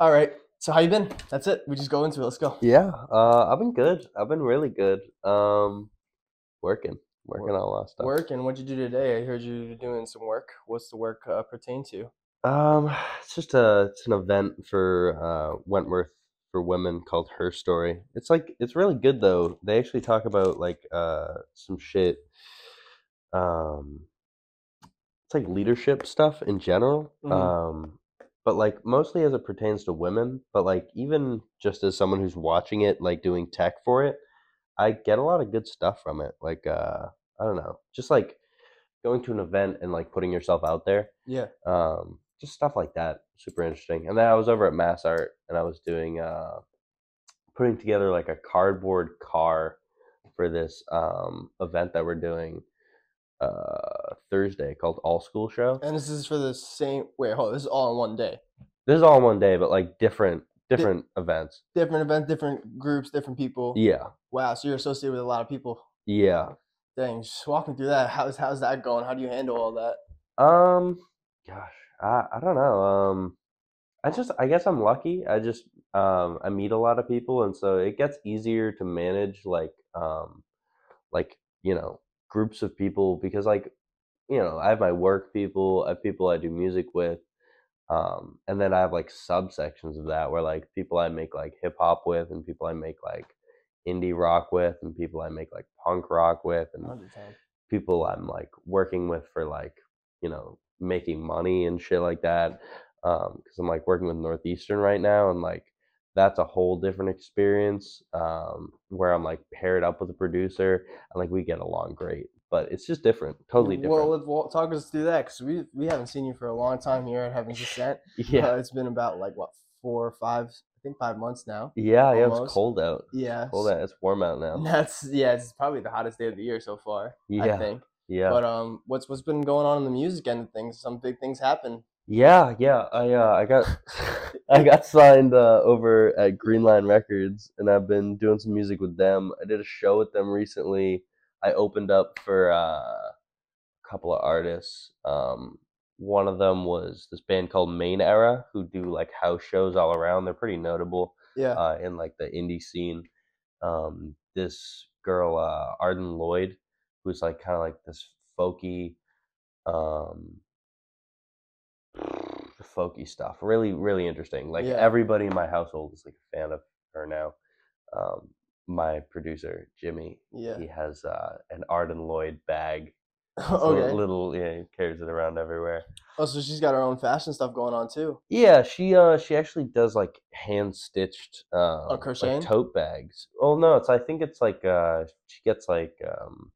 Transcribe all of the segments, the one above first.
All right. So how you been? That's it. We just go into it. Let's go. Yeah, uh, I've been good. I've been really good. Um, working, working on a lot of stuff. Work and what'd you do today? I heard you were doing some work. What's the work uh, pertain to? Um, it's just a it's an event for uh, Wentworth for women called Her Story. It's like it's really good though. They actually talk about like uh some shit. Um, it's like leadership stuff in general. Mhm. Um, but like mostly as it pertains to women. But like even just as someone who's watching it, like doing tech for it, I get a lot of good stuff from it. Like uh, I don't know, just like going to an event and like putting yourself out there Yeah. um, just stuff like that. Super interesting. And then I was over at Mass Art and I was doing uh, putting together like a cardboard car for this um, event that we're doing uh, Thursday called All School Show. And this is for the same. Wait, hold. on, This is all in one day. This is all in one day, but like different different events. Different events, different groups, different people. Yeah, Wow. So you're associated with a lot of people. yeah. Dang. Just walk me through that. How's how's that going? How do you handle all that? Um, gosh, I I don't know. Um, I just I guess I'm lucky. I just um I meet a lot of people, and so it gets easier to manage like um like you know groups of people because like you know I have my work people, I have people I do music with, um, and then I have like subsections of that where like people I make like hip hop with, and people I make like indie rock with, and people I make like punk rock with, and people I'm like working with for like you know making money and shit like that because I'm like working with Northeastern right now and like that's a whole different experience um, where I'm like paired up with a producer and like we get along great but it's just different totally different Well, let's well, talk us through that because we we haven't seen you for a long time here at Heaven's Descent. yeah Uh, it's been about like what four or five, I think five months now. yeah yeah it's cold out Yeah. cold out it's warm out now That's yeah. It's probably the hottest day of the year so far. I Yeah. think. yeah But um, what's what's been going on in the music end of things? Some big things happen. Yeah, yeah. I uh, I got I got signed uh, over at Greenline Records, and I've been doing some music with them. I did a show with them recently. I opened up for uh, a couple of artists. Um, one of them was this band called Main Era, who do like house shows all around. They're pretty notable Yeah. uh, in like the indie scene. Um, this girl, uh, Arden Lloyd, who's like kind of like this folky, um, folky stuff. Really, really interesting. Like Yeah. everybody in my household is like a fan of her now. Um, my producer Jimmy, yeah. he has uh, an Arden Lloyd bag. Okay. Little, yeah, he carries it around everywhere. Oh, so she's got her own fashion stuff going on too. Yeah, she uh she actually does like hand stitched um Oh, crocheting? like tote bags. Oh no, it's I think it's like uh she gets like um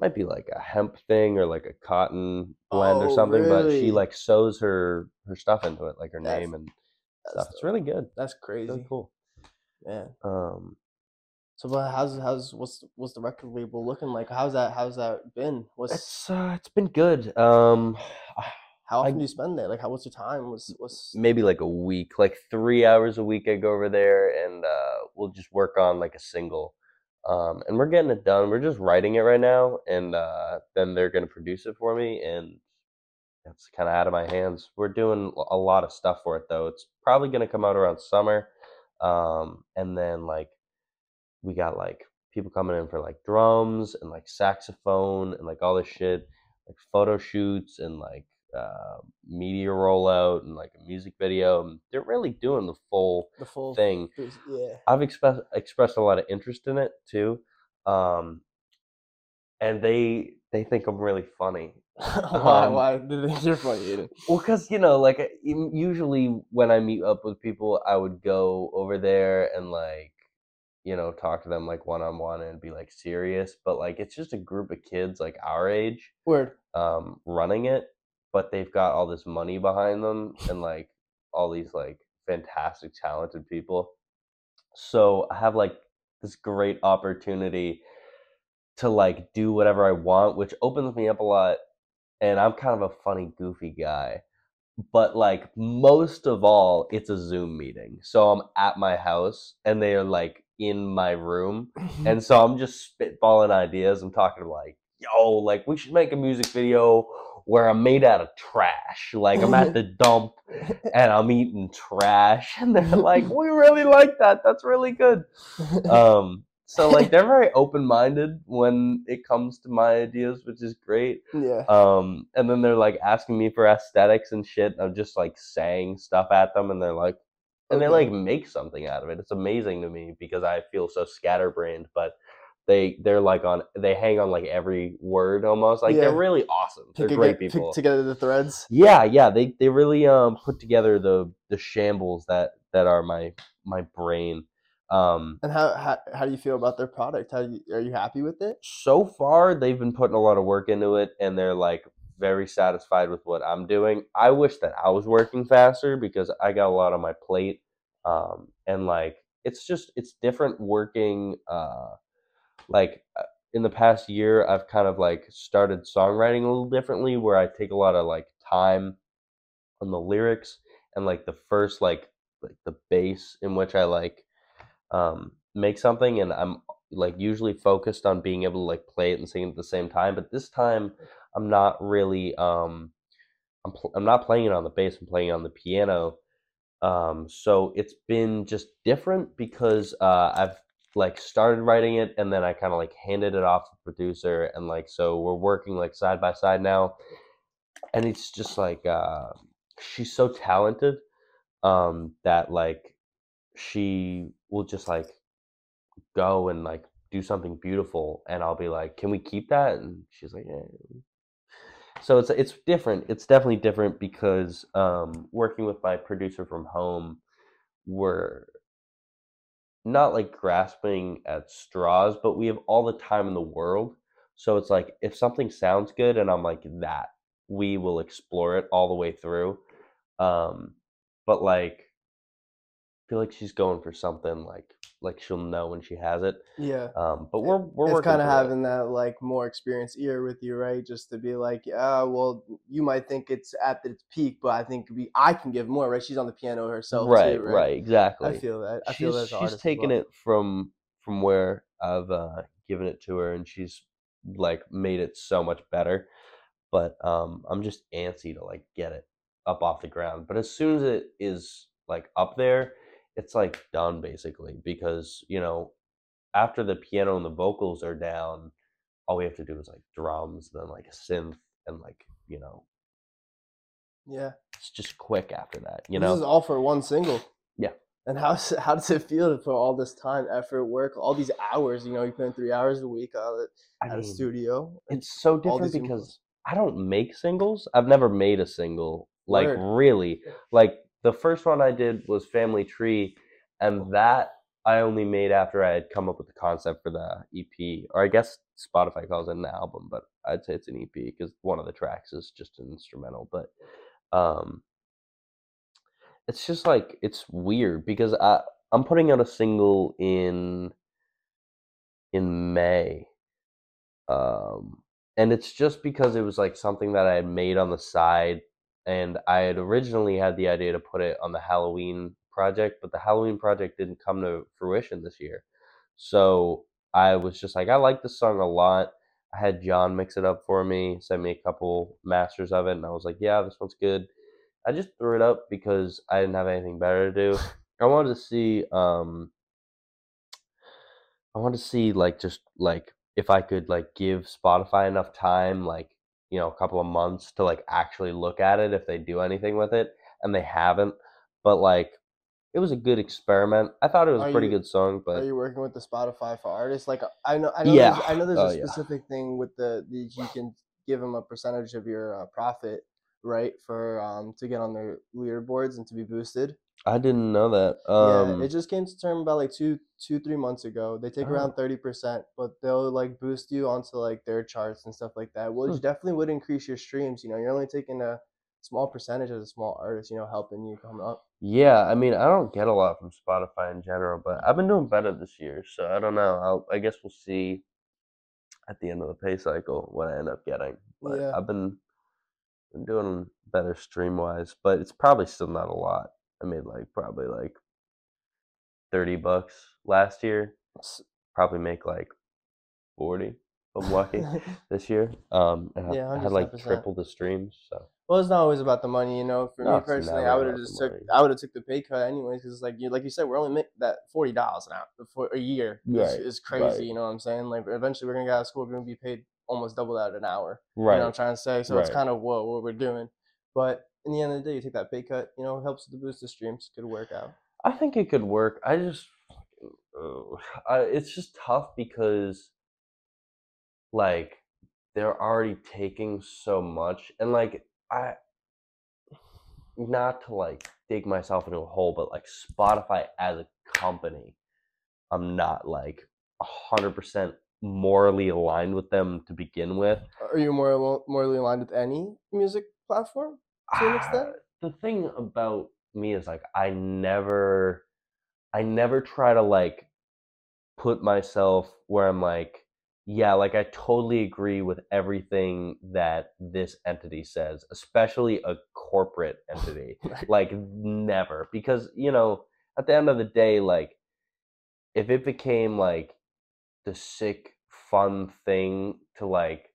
might be like a hemp thing or like a cotton blend or Oh, something, but she like sews her her stuff into it, like her That's- name and stuff. It's really good. that's crazy, really cool. man. Um So, but how's how's what's what's the record label looking like? How's that how's that been? What's it's uh it's been good. Um how often I- do you spend there? Like, how what's your time? What's what's maybe like a week, like three hours a week. I go over there and uh, we'll just work on like a single. Um, and we're getting it done. We're just writing it right now, and uh, then they're gonna produce it for me, and it's kind of out of my hands. We're doing a lot of stuff for it though. It's probably gonna come out around summer, um, and then like we got like people coming in for like drums and like saxophone and like all this shit, like photo shoots and like uh, media rollout and like a music video. And they're really doing the full the full thing. Yeah. I've expressed expressed a lot of interest in it too, um, and they they think I'm really funny. why Um, why do they think you're funny? Well, because you know, like usually when I meet up with people, I would go over there and like, you know, talk to them like one on one and be like serious. But like, it's just a group of kids like our age Word. um, running it, but they've got all this money behind them and like all these like fantastic, talented people. So I have like this great opportunity to like do whatever I want, which opens me up a lot. And I'm kind of a funny, goofy guy. But like most of all, it's a Zoom meeting. So I'm at my house and they are like in my room. Mm-hmm. And so I'm just spitballing ideas. I'm talking like, yo, like we should make a music video where I'm made out of trash. Like I'm at the dump and I'm eating trash, and they're like, "We really like that. That's really good." Um, so like they're very open minded when it comes to my ideas, which is great. yeah. Um, and then they're like asking me for aesthetics and shit. And I'm just like saying stuff at them, and they're like, and they like make something out of it. It's amazing to me because I feel so scatterbrained, but they they're like on they hang on like every word almost. Like Yeah. they're really awesome. They're Pick, great pick people. together the threads. Yeah, yeah, they they really um put together the the shambles that that are my my brain. Um And how, how how do you feel about their product? How you, are you happy with it? so far they've been putting a lot of work into it and they're like very satisfied with what I'm doing. I wish that I was working faster because I got a lot on my plate. Um and like it's just it's different working uh like uh, in the past year I've kind of like started songwriting a little differently where I take a lot of like time on the lyrics and like the first like like the bass in which I like um make something and I'm like usually focused on being able to like play it and sing it at the same time but this time I'm not really um I'm pl- I'm not playing it on the bass I'm playing it on the piano. Um so it's been just different because uh I've like started writing it and then I kind of like handed it off to the producer and like so we're working like side by side now. And it's just like uh she's so talented um that like she will just like go and like do something beautiful and I'll be like can we keep that? And she's like yeah. So it's it's different. It's definitely different because um working with my producer from home we're not like grasping at straws but we have all the time in the world. So it's like if something sounds good and I'm like that we will explore it all the way through. Um but like feel like she's going for something like like she'll know when she has it Yeah. um but we're we're it's working kind of it. having that like more experienced ear with you, right? Just to be like, ah, well, you might think it's at its peak, but I think we I can give more, right? She's on the piano herself, right, too, right, exactly. I feel that. I she's feel that she's taken well. it from from where I've uh, given it to her, and she's like made it so much better. But um, I'm just antsy to like get it up off the ground. But as soon as it is like up there, it's like done basically because you know after the piano and the vocals are down, all we have to do is like drums, then like a synth, and like you know Yeah. it's just quick after that. You know. this is all for one single. Yeah. And how how does it feel to put all this time, effort, work, all these hours? You know, you put in three hours a week out at, at a studio. it's so different because inputs. I don't make singles. I've never made a single. Like really. Like the first one I did was Family Tree and that I only made after I had come up with the concept for the EP. Or I guess Spotify calls it an album, but I'd say it's an EP because one of the tracks is just an instrumental. But um it's just like it's weird because I I'm putting out a single in in May. Um and it's just because it was like something that I had made on the side and I had originally had the idea to put it on the Halloween project, but the Halloween project didn't come to fruition this year. So I was just like I like this song a lot. I had John mix it up for me, send me a couple masters of it, and I was like, yeah, this one's good. I just threw it up because I didn't have anything better to do. I wanted to see um I wanted to see like just like if I could like give Spotify enough time, like, you know, a couple of months to like actually look at it if they do anything with it. And they haven't. But like it was a good experiment. I thought it was a pretty you- good song, but Are you working with the Spotify for artists? Like I know, I know, Yeah. there's, I know there's Oh, a yeah. specific thing with the, the you can give them a percentage of your uh, profit, right, for um to get on their leaderboards and to be boosted. I didn't know that. Um yeah, it just came to term about like two, two, three months ago. They take Oh. around thirty percent, but they'll like boost you onto like their charts and stuff like that, which Hmm. definitely would increase your streams. You know, you're only taking a small percentage as a small artist. You know, helping you come up. Yeah, I mean, I don't get a lot from Spotify in general, but I've been doing better this year, so I don't know. I'll, I guess we'll see at the end of the pay cycle what I end up getting. But Yeah. I've been been doing better stream wise, but it's probably still not a lot. I made like probably like thirty bucks last year. Probably make like forty. I'm lucky this year. Um, I- Yeah, I had like 110%. triple the streams. So Well, it's not always about the money, you know. For No, me personally, I would have just took money. I would have took the pay cut anyways, because like you like you said, we're only making that forty dollars an hour for a year. Right, is crazy. right. You know what I'm saying? Like eventually, we're gonna get out of school, we're gonna be paid almost double that an hour. right, You know what I'm trying to say? So it's kind of whoa, what we're doing. But in the end of the day, you take that pay cut. You know, it helps to boost the streams. Could work out. I think it could work. I just, uh, I, it's just tough because, like, they're already taking so much, and like, I, not to like dig myself into a hole, but like Spotify as a company, I'm not like a hundred percent morally aligned with them to begin with. Are you more morally aligned with any music platform? To an extent? Ah, the thing about me is like I never I never try to like put myself where I'm like yeah, like I totally agree with everything that this entity says, especially a corporate entity. like never because you know, at the end of the day like if it became like the sick fun thing to like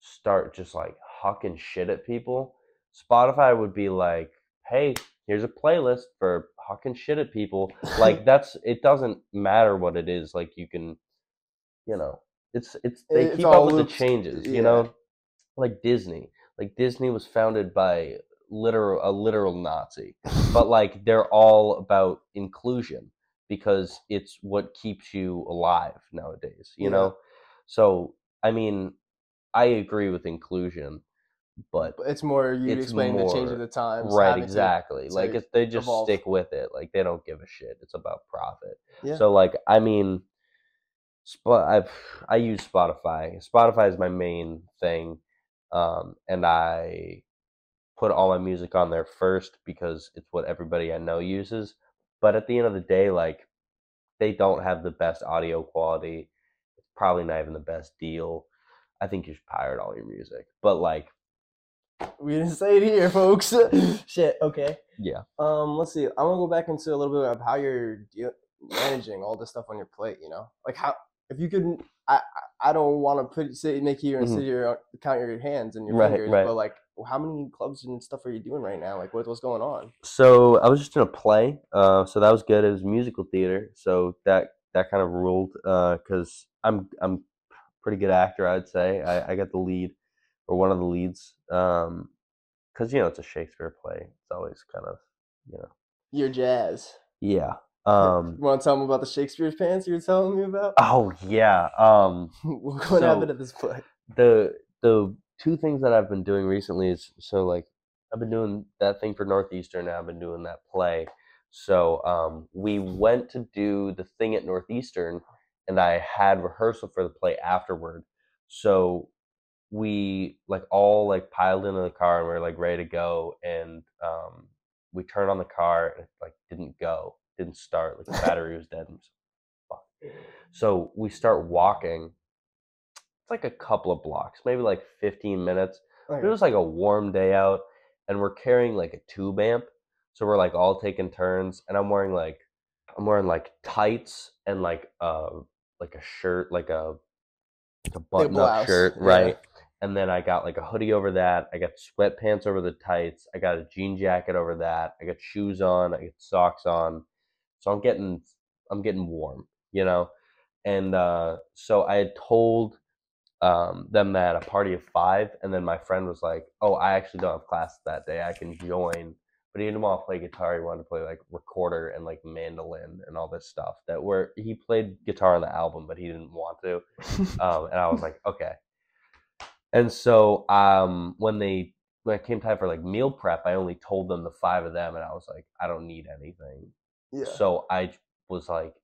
start just like hucking shit at people, Spotify would be like, "Hey, here's a playlist for hucking shit at people." Like that's it doesn't matter what it is. Like you can, you know, it's it's they It's keep up with the changes. yeah. You know, like Disney. Like Disney was founded by literal a literal Nazi, but like they're all about inclusion because it's what keeps you alive nowadays. You Yeah. know, so I mean, I agree with inclusion, but it's more you It's explain the change of the times. right, exactly. to like if they just evolve. stick with it, like they don't give a shit. It's about profit. Yeah. So like, I mean, I've I use Spotify. Spotify is my main thing, um, and I put all my music on there first because it's what everybody I know uses. But at the end of the day, like they don't have the best audio quality. It's probably not even the best deal. I think you should pirate all your music. But like, We didn't say it here, folks. Shit. Okay. yeah. Um. Let's see. I want to go back into a little bit of how you're deal- managing all this stuff on your plate. You know, like how if you could. I I don't want to put sit make you and Mhm. sit here count your hands and your Right, fingers, right. but like how many clubs and stuff are you doing right now? Like what, what's going on? So I was just in a play, uh, so that was good. It was musical theater, so that that kind of ruled Uh, because I'm I'm pretty good actor, I'd say. I, I got the lead or one of the leads because you know it's a Shakespeare play. It's always kind of you know Your jazz. yeah. Um, You want to tell me about the Shakespeare's pants you were telling me about? oh yeah. Um, what so- happened at this play? the the two things that I've been doing recently is so like I've been doing that thing for Northeastern and I've been doing that play. So um, we went to do the thing at Northeastern and I had rehearsal for the play afterward. So we like all like piled into the car and we are like ready to go and um, we turned on the car and it like didn't go, didn't start, like the battery was dead. And fuck. So we start walking. It's like a couple of blocks, maybe like 15 minutes. It was like a warm day out, and we're carrying like a tube amp. So we're like all taking turns, and I'm wearing like I'm wearing like tights and like uh like a shirt, like a like a button up shirt, yeah. And then I got like a hoodie over that. I got sweatpants over the tights. I got a jean jacket over that. I got shoes on. I got socks on. So I'm getting I'm getting warm, you know. And uh, so I had told um, them that a party of five, and then my friend was like, "Oh, I actually don't have class that day. I can join." But he didn't want to play guitar. He wanted to play like recorder and like mandolin and all this stuff. That where he played guitar on the album, but he didn't want to. Um, and I was like, okay. And so um, when they when it came time for like meal prep, I only told them the five of them, and I was like, I don't need anything. yeah. So I was like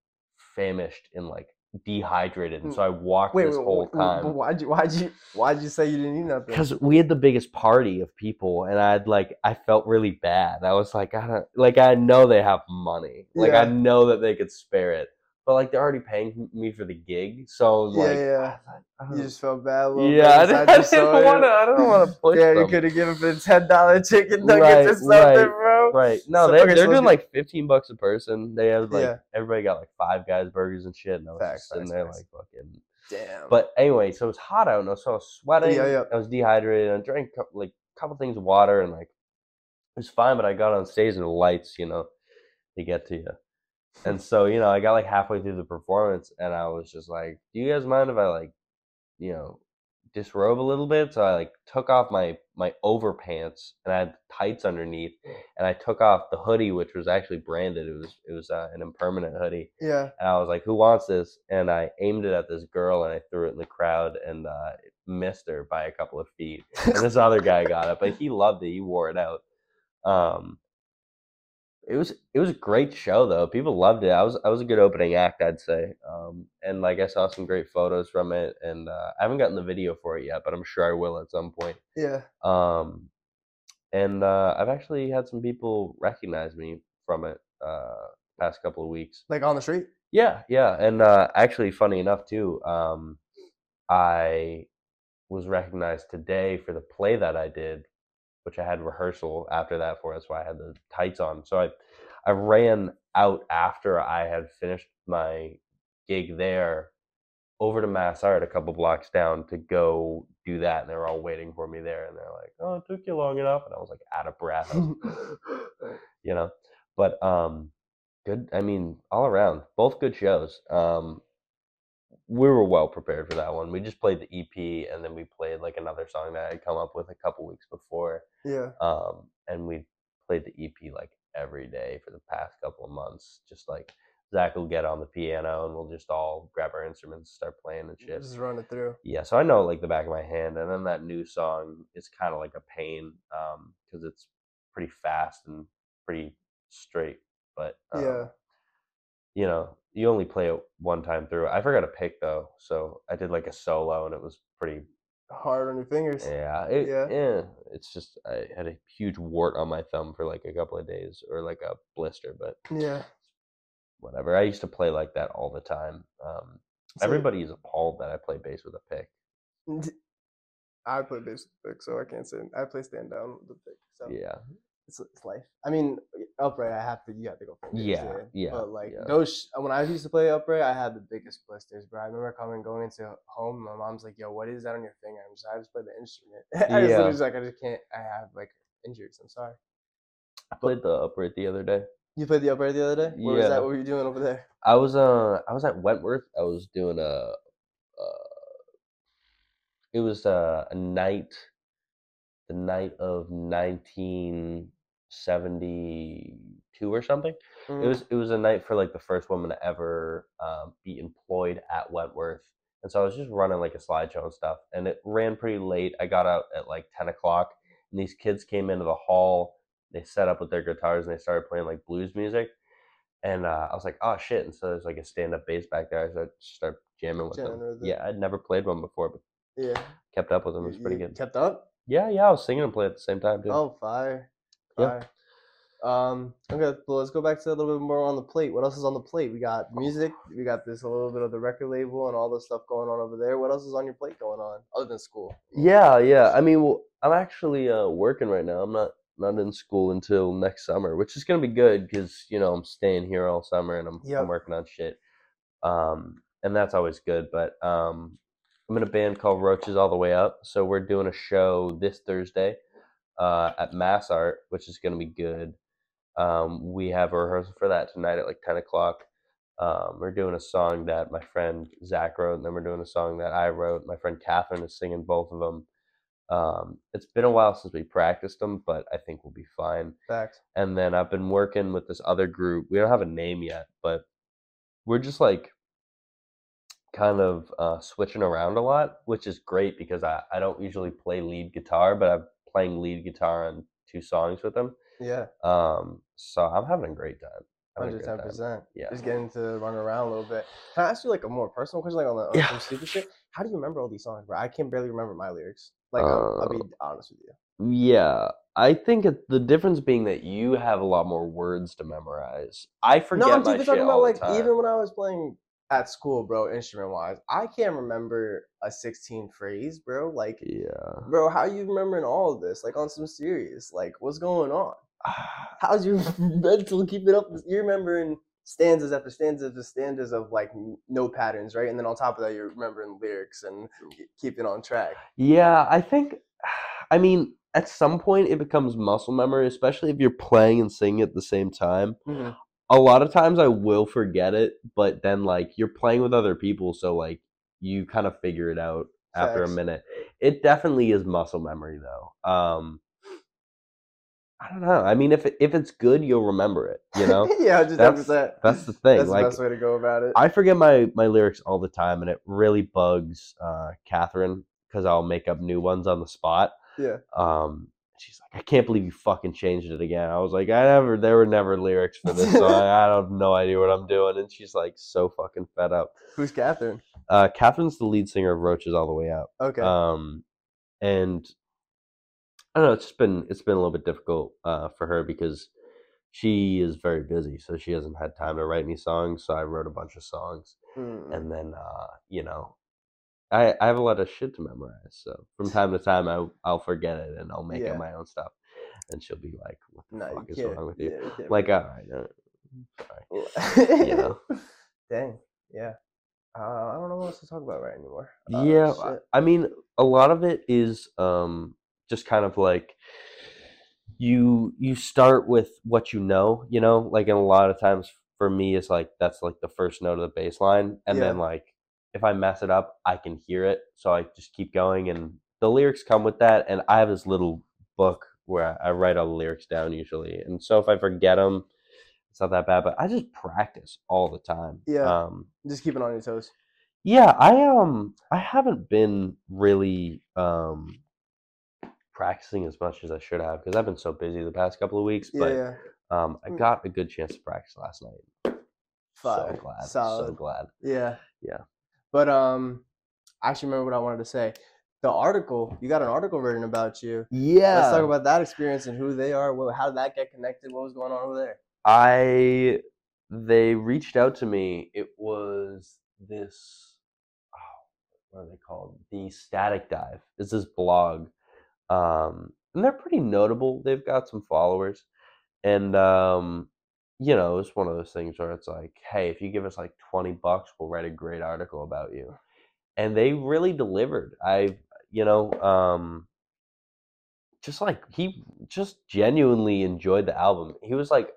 famished and like dehydrated, and Mm. so I walked Wait, this wait, whole wait, time why'd you why'd you why'd you say you didn't need nothing? because we had the biggest party of people, and I'd like I felt really bad. I was like, I don't like I know they have money, like I know that they could spare it, but like they're already paying me for the gig, so Yeah, like, yeah. Ah, I You just felt bad a little yeah, I bit. didn't, I soul, didn't want to. I don't want to push Yeah, you could have given for the ten dollar chicken nuggets Right, or something, right, bro. Right. No, So- they, they're let's doing like 15 bucks a person. They have like, Yeah. everybody got like five guys burgers and shit. And I was Facts, just sitting facts, there facts. like fucking Damn. But anyway, so it's hot out and so I was sweating. yeah. yeah. I was dehydrated. I drank like a couple things of water, and like it was fine. But I got on stage, and the lights, you know, they get to you. And so, you know, I got like halfway through the performance, and I was just like, "Do you guys mind if I like, you know, disrobe a little bit?" So I like took off my my overpants, and I had tights underneath, and I took off the hoodie, which was actually branded. It was it was uh, an impermanent hoodie. yeah. And I was like, "Who wants this?" And I aimed it at this girl, and I threw it in the crowd, and uh, missed her by a couple of feet. And this other guy got it, but he loved it. He wore it out. Um, it was it was a great show though. People loved it. I was I was a good opening act, I'd say. Um, and like I saw some great photos from it, and uh, I haven't gotten the video for it yet, but I'm sure I will at some point. yeah. Um, and uh, I've actually had some people recognize me from it uh, past couple of weeks. Like on the street. Yeah, yeah, and uh, actually, funny enough too, um, I was recognized today for the play that I did, which I had rehearsal after that for. That's why I had the tights on. So I, I ran out after I had finished my gig there, over to Mass Art, a couple blocks down, to go do that, and they were all waiting for me there, and they're like, "Oh, it took you long enough," and I was like out of breath. You know. But um good I mean, all around, both good shows. Um we were well prepared for that one. We just played the EP and then we played like another song that I had come up with a couple weeks before. yeah. Um and we played the EP like every day for the past couple of months. Just like Zach will get on the piano and we'll just all grab our instruments, start playing and shit. Just run it through. Yeah, so I know like the back of my hand, and then that new song is kind of like a pain because it's pretty fast and pretty straight. But um, Yeah. you know, you only play it one time through. I forgot a pick though, so I did like a solo, and it was pretty. Hard on your fingers. Yeah, it, Yeah. yeah. It's just I had a huge wart on my thumb for like a couple of days, or like a blister, but Yeah. whatever. I used to play like that all the time. Um, So- everybody is appalled that I play bass with a pick. I play bass with the pick, so I can't say I play stand down with the pick. So Yeah. It's, it's life. I mean, upright. I have to. You have to go. fingers, Yeah, yeah, But like yeah. those, when I used to play upright, I had the biggest blisters, bro. I remember coming going into home. My mom's like, "Yo, what is that on your finger?" I'm just, I just play the instrument. I just Yeah. just like, I just can't. I have like injuries. I'm sorry. I played the upright the other day. You played the upright the other day. What was that? What were you doing over there? I was uh I was at Wentworth. I was doing a uh it was uh, a night the night of 1972 or something. It Mm. was it was a night for like the first woman to ever um, be employed at Wentworth, and so I was just running like a slideshow and stuff, and it ran pretty late. I got out at like ten o'clock, and these kids came into the hall. They set up with their guitars and they started playing like blues music, and uh, I was like, oh shit! And so there's like a stand up bass back there. So I just started jamming with Jamming them. with. Yeah, I'd never played one before, but Yeah. kept up with them. It was You- pretty good. Kept up. Yeah, yeah, I was singing and playing at the same time too. Oh, fire. Yeah. Um, okay, well, let's go back to a little bit more on the plate. What else is on the plate? We got music, we got this a little bit of the record label and all the stuff going on over there. What else is on your plate going on other than school? Yeah, yeah. I mean, well, I'm actually uh, working right now. I'm not not in school until next summer, which is gonna be good because you know I'm staying here all summer and I'm, Yep. I'm working on shit. Um, and that's always good. But um, I'm in a band called Roaches All the Way Up, so we're doing a show this Thursday uh, at Mass Art, which is gonna be good. Um, we have a rehearsal for that tonight at like 10 o'clock. Um, we're doing a song that my friend Zach wrote, and then we're doing a song that I wrote. My friend Catherine is singing both of them. Um, it's been a while since we practiced them, but I think we'll be fine. Facts. And then I've been working with this other group. We don't have a name yet, but we're just like kind of uh, switching around a lot, which is great because I, I don't usually play lead guitar, but I'm playing lead guitar on two songs with them. Yeah, Um, so I'm having a great time. Hundred ten percent. Yeah. just getting to run around a little bit. Can I ask you like a more personal question, like on the Yeah. some stupid shit? How do you remember all these songs, bro? I can barely remember my lyrics. Like, I'll, I'll be Uh, honest with you. Yeah, I think it, the difference being that you have a lot more words to memorize. I forget No, I'm my talking about like time. even when I was playing at school, bro, instrument wise, I can't remember a 16 phrase, bro. Like, yeah. bro, how you remembering all of this? Like on some serious, like what's going on? How's your mental keeping up? with- You remembering stanzas after stanzas after stanzas of like no patterns, right? And then on top of that, you're remembering lyrics and keeping on track. Yeah, I think. I mean, at some point, it becomes muscle memory, especially if you're playing and singing at the same time. Mm-hmm. A lot of times, I will forget it, but then like you're playing with other people, so like you kind of figure it out after a minute. It definitely is muscle memory, though. Um, I don't know. I mean, if it, if it's good, you'll remember it. You know, yeah, just That's- that. that's the thing. That's like the best way to go about it. I forget my my lyrics all the time, and it really bugs uh, Catherine because I'll make up new ones on the spot. yeah. Um, she's like, I can't believe you fucking changed it again. I was like, I never, there were never lyrics for this song. I have no idea what I'm doing. And she's like, so fucking fed up. Who's Catherine? Uh, Catherine's the lead singer of Roaches All the Way Out. Okay. Um, and I don't know. It's just been it's been a little bit difficult uh, for her because she is very busy, so she hasn't had time to write any songs. So I wrote a bunch of songs, Hmm. and then uh, you know, I I have a lot of shit to memorize. So from time to time, I I'll forget it and I'll make Yeah. up my own stuff, and she'll be like, "What the No, fuck is wrong with you?" yeah, you Like, all right, uh, sorry. you know? Dang. Yeah. Uh, I don't know what else to talk about right anymore. Uh, yeah I- shit. i mean a lot of it is um just kind of like you you start with what you know you know like and a lot of times for me it's like that's like the first note of the bass line and then like if i mess it up i can hear it so i just keep going and the lyrics come with that and i have this little book where i write all the lyrics down usually and so if i forget them it's not that bad but i just practice all the time Yeah. um Just keeping on your toes. yeah, I um I haven't been really um practicing as much as I should have because I've been so busy the past couple of weeks. Yeah, But yeah. um, I Mm. got a good chance to practice last night. Fire. So glad, so glad. Yeah. Yeah. But um, I actually remember what I wanted to say. The article you got an article written about you. Yeah, Let's talk about that experience and who they are. What, how did that get connected? What was going on over there? I they reached out to me. It was this oh, what are they called? The Static Dive. It's this blog. Um and they're pretty notable. They've got some followers. And um you know, it's one of those things where it's like, hey, if you give us like 20 bucks, we'll write a great article about you. And they really delivered. I you know, um just like he just genuinely enjoyed the album. He was like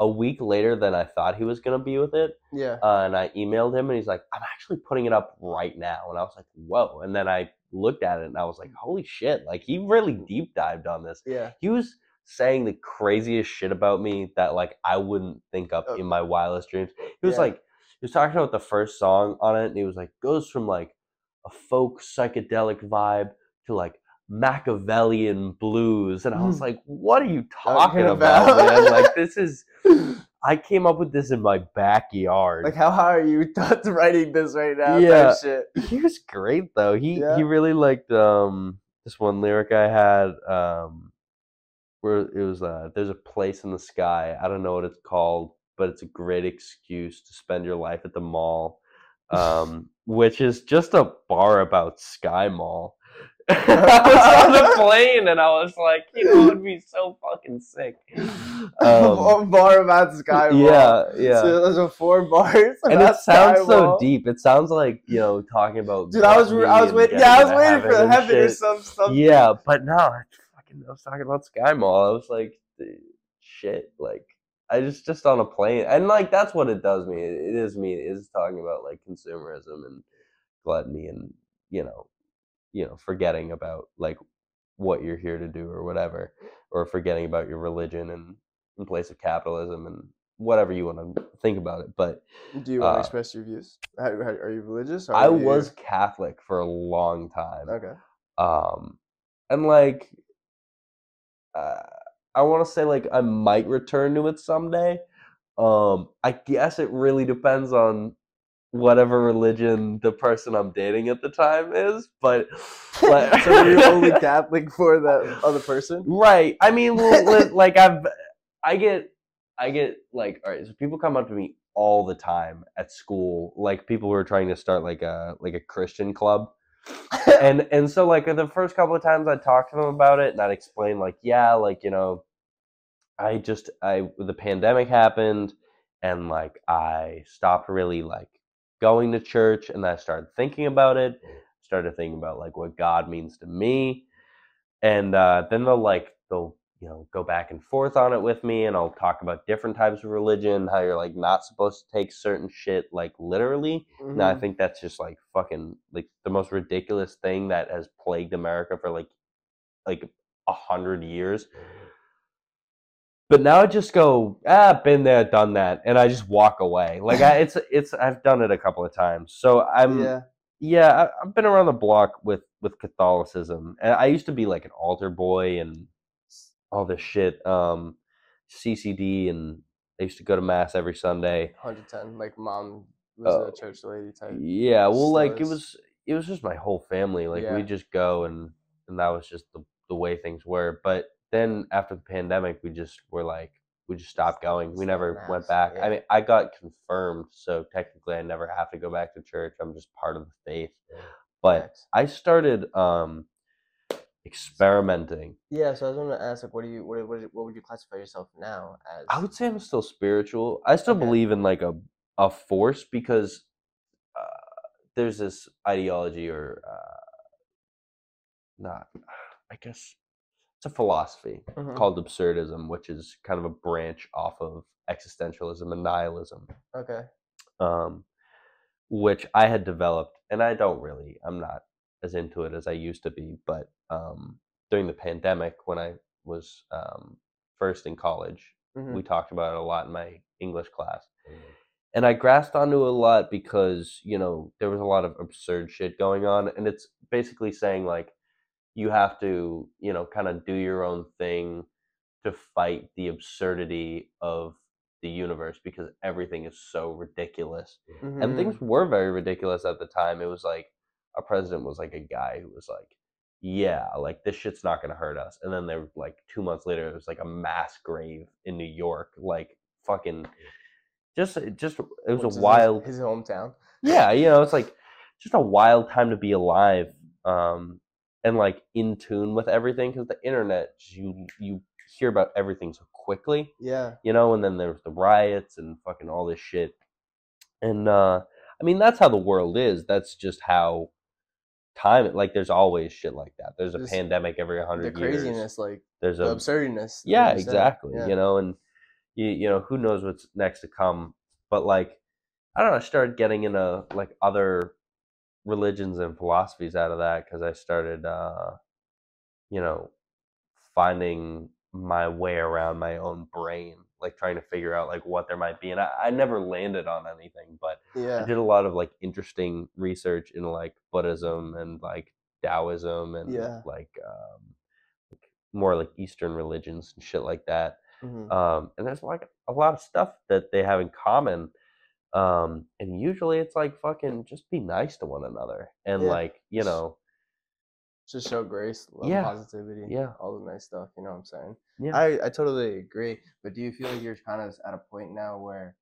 a week later than I thought he was gonna be with it, Yeah. uh, and I emailed him, and he's like, "I'm actually putting it up right now," and I was like, "Whoa!" And then I looked at it, and I was like, "Holy shit!" Like he really deep dived on this. Yeah. He was saying the craziest shit about me that like I wouldn't think up Oh. in my wildest dreams. He was Yeah. like, he was talking about the first song on it, and he was like, goes from like a folk psychedelic vibe to like Machiavellian blues, and I was Mm. like, "What are you Talking about, about- man? Like this is." I came up with this in my backyard. Like how high are you writing this right now? Yeah. Shit. he was great though. He Yeah. he really liked um this one lyric I had um where it was uh there's a place in the sky. I don't know what it's called, but it's a great excuse to spend your life at the mall. Um which is just a bar about Sky Mall. I was on the plane and I was like, you know, it'd be so fucking sick. Um, One bar about Sky Mall. yeah, yeah. So those are four bars. and it sounds Sky so deep. It sounds like you know talking about. Dude, I was I was waiting. Yeah, I was waiting for heaven or some something. Yeah, but no, I was talking about Sky Mall. I was like, shit, like I just just on a plane, and like that's what it does me. It, it is me. It is talking about like consumerism and gluttony, and you know, you know, forgetting about like what you're here to do or whatever, or forgetting about your religion and in place of capitalism and whatever you want to think about it. But Do you want to Uh, express your views? Are you religious? Or I you- was Catholic for a long time. okay. um and like uh, i want to say like i might return to it someday. Um i guess it really depends on whatever religion the person i'm dating at the time is but like- so you're only Catholic for that other person? right. I mean li- li- like i've i get i get like all right so people come up to me all the time at school like people who are trying to start like a like a christian club and and so like the first couple of times I talked to them about it, and I'd explain like, yeah, like you know, I just I the pandemic happened, and like I stopped really like going to church, and I started thinking about it. Started thinking about like what God means to me, and uh, then they'll like they'll you know go back and forth on it with me, and I'll talk about different types of religion, how you're like not supposed to take certain shit like literally. Now I think that's just like fucking like the most ridiculous thing that has plagued America for like like a hundred years. But now I just go, ah, been there, done that, and I just walk away. Like I, it's it's I've done it a couple of times, so I'm yeah, yeah. I, I've been around the block with with Catholicism, and I used to be like an altar boy and all this shit, um, CCD, and I used to go to mass every Sunday. 110. Like mom was Oh, a church lady type. Yeah, well, like it was it was just my whole family. Like Yeah. we just go and and that was just the the way things were. But then after the pandemic, we just were like we just stopped going. We never went back. I mean, I got confirmed, so technically I never have to go back to church. I'm just part of the faith. But I started um experimenting. Yeah, so I was going to ask, like, what do you, what, what, what would you classify yourself now as? I would say I'm still spiritual. I still Okay. believe in like a a force because uh, there's this ideology or uh, not. I guess it's a philosophy Mhm. called absurdism, which is kind of a branch off of existentialism and nihilism, Okay. um, which I had developed, and I don't really. I'm not as into it as I used to be, but um, during the pandemic, when I was um, first in college, Mhm. we talked about it a lot in my English class. And I grasped onto it a lot because, you know, there was a lot of absurd shit going on. And it's basically saying, like, you have to, you know, kind of do your own thing to fight the absurdity of the universe because everything is so ridiculous. And things were very ridiculous at the time. It was like, our president was like a guy who was like, yeah, like this shit's not gonna hurt us. And then there, was like two months later, there was like a mass grave in New York, like fucking, just, just it was Which a his- wild, His, hometown. yeah, you know, it's like just a wild time to be alive, um, and like in tune with everything because the internet, you you hear about everything so quickly Yeah. you know, and then there's the riots and fucking all this shit. And uh I mean that's how the world is. That's just how time like there's always shit like that. There's a Just pandemic every The 100 years. The craziness, like, There's the a absurdiness. like Yeah, exactly. Yeah. You know, and you you know, who knows what's next to come. But like I don't know, I started getting into like other religions and philosophies out of that because I started uh you know, finding my way around my own brain, like trying to figure out like what there might be. And I, I never landed on anything, but I Yeah. did a lot of like interesting research in like Buddhism and like Taoism and Yeah. like um like more like Eastern religions and shit like that. Mhm. Um and there's like a lot of stuff that they have in common. Um and usually it's like fucking just be nice to one another and Yeah. like, you know, Just show grace, love, Yeah. positivity, Yeah. all the nice stuff. You know what I'm saying? Yeah. I, I totally agree. But do you feel like you're kind of at a point now where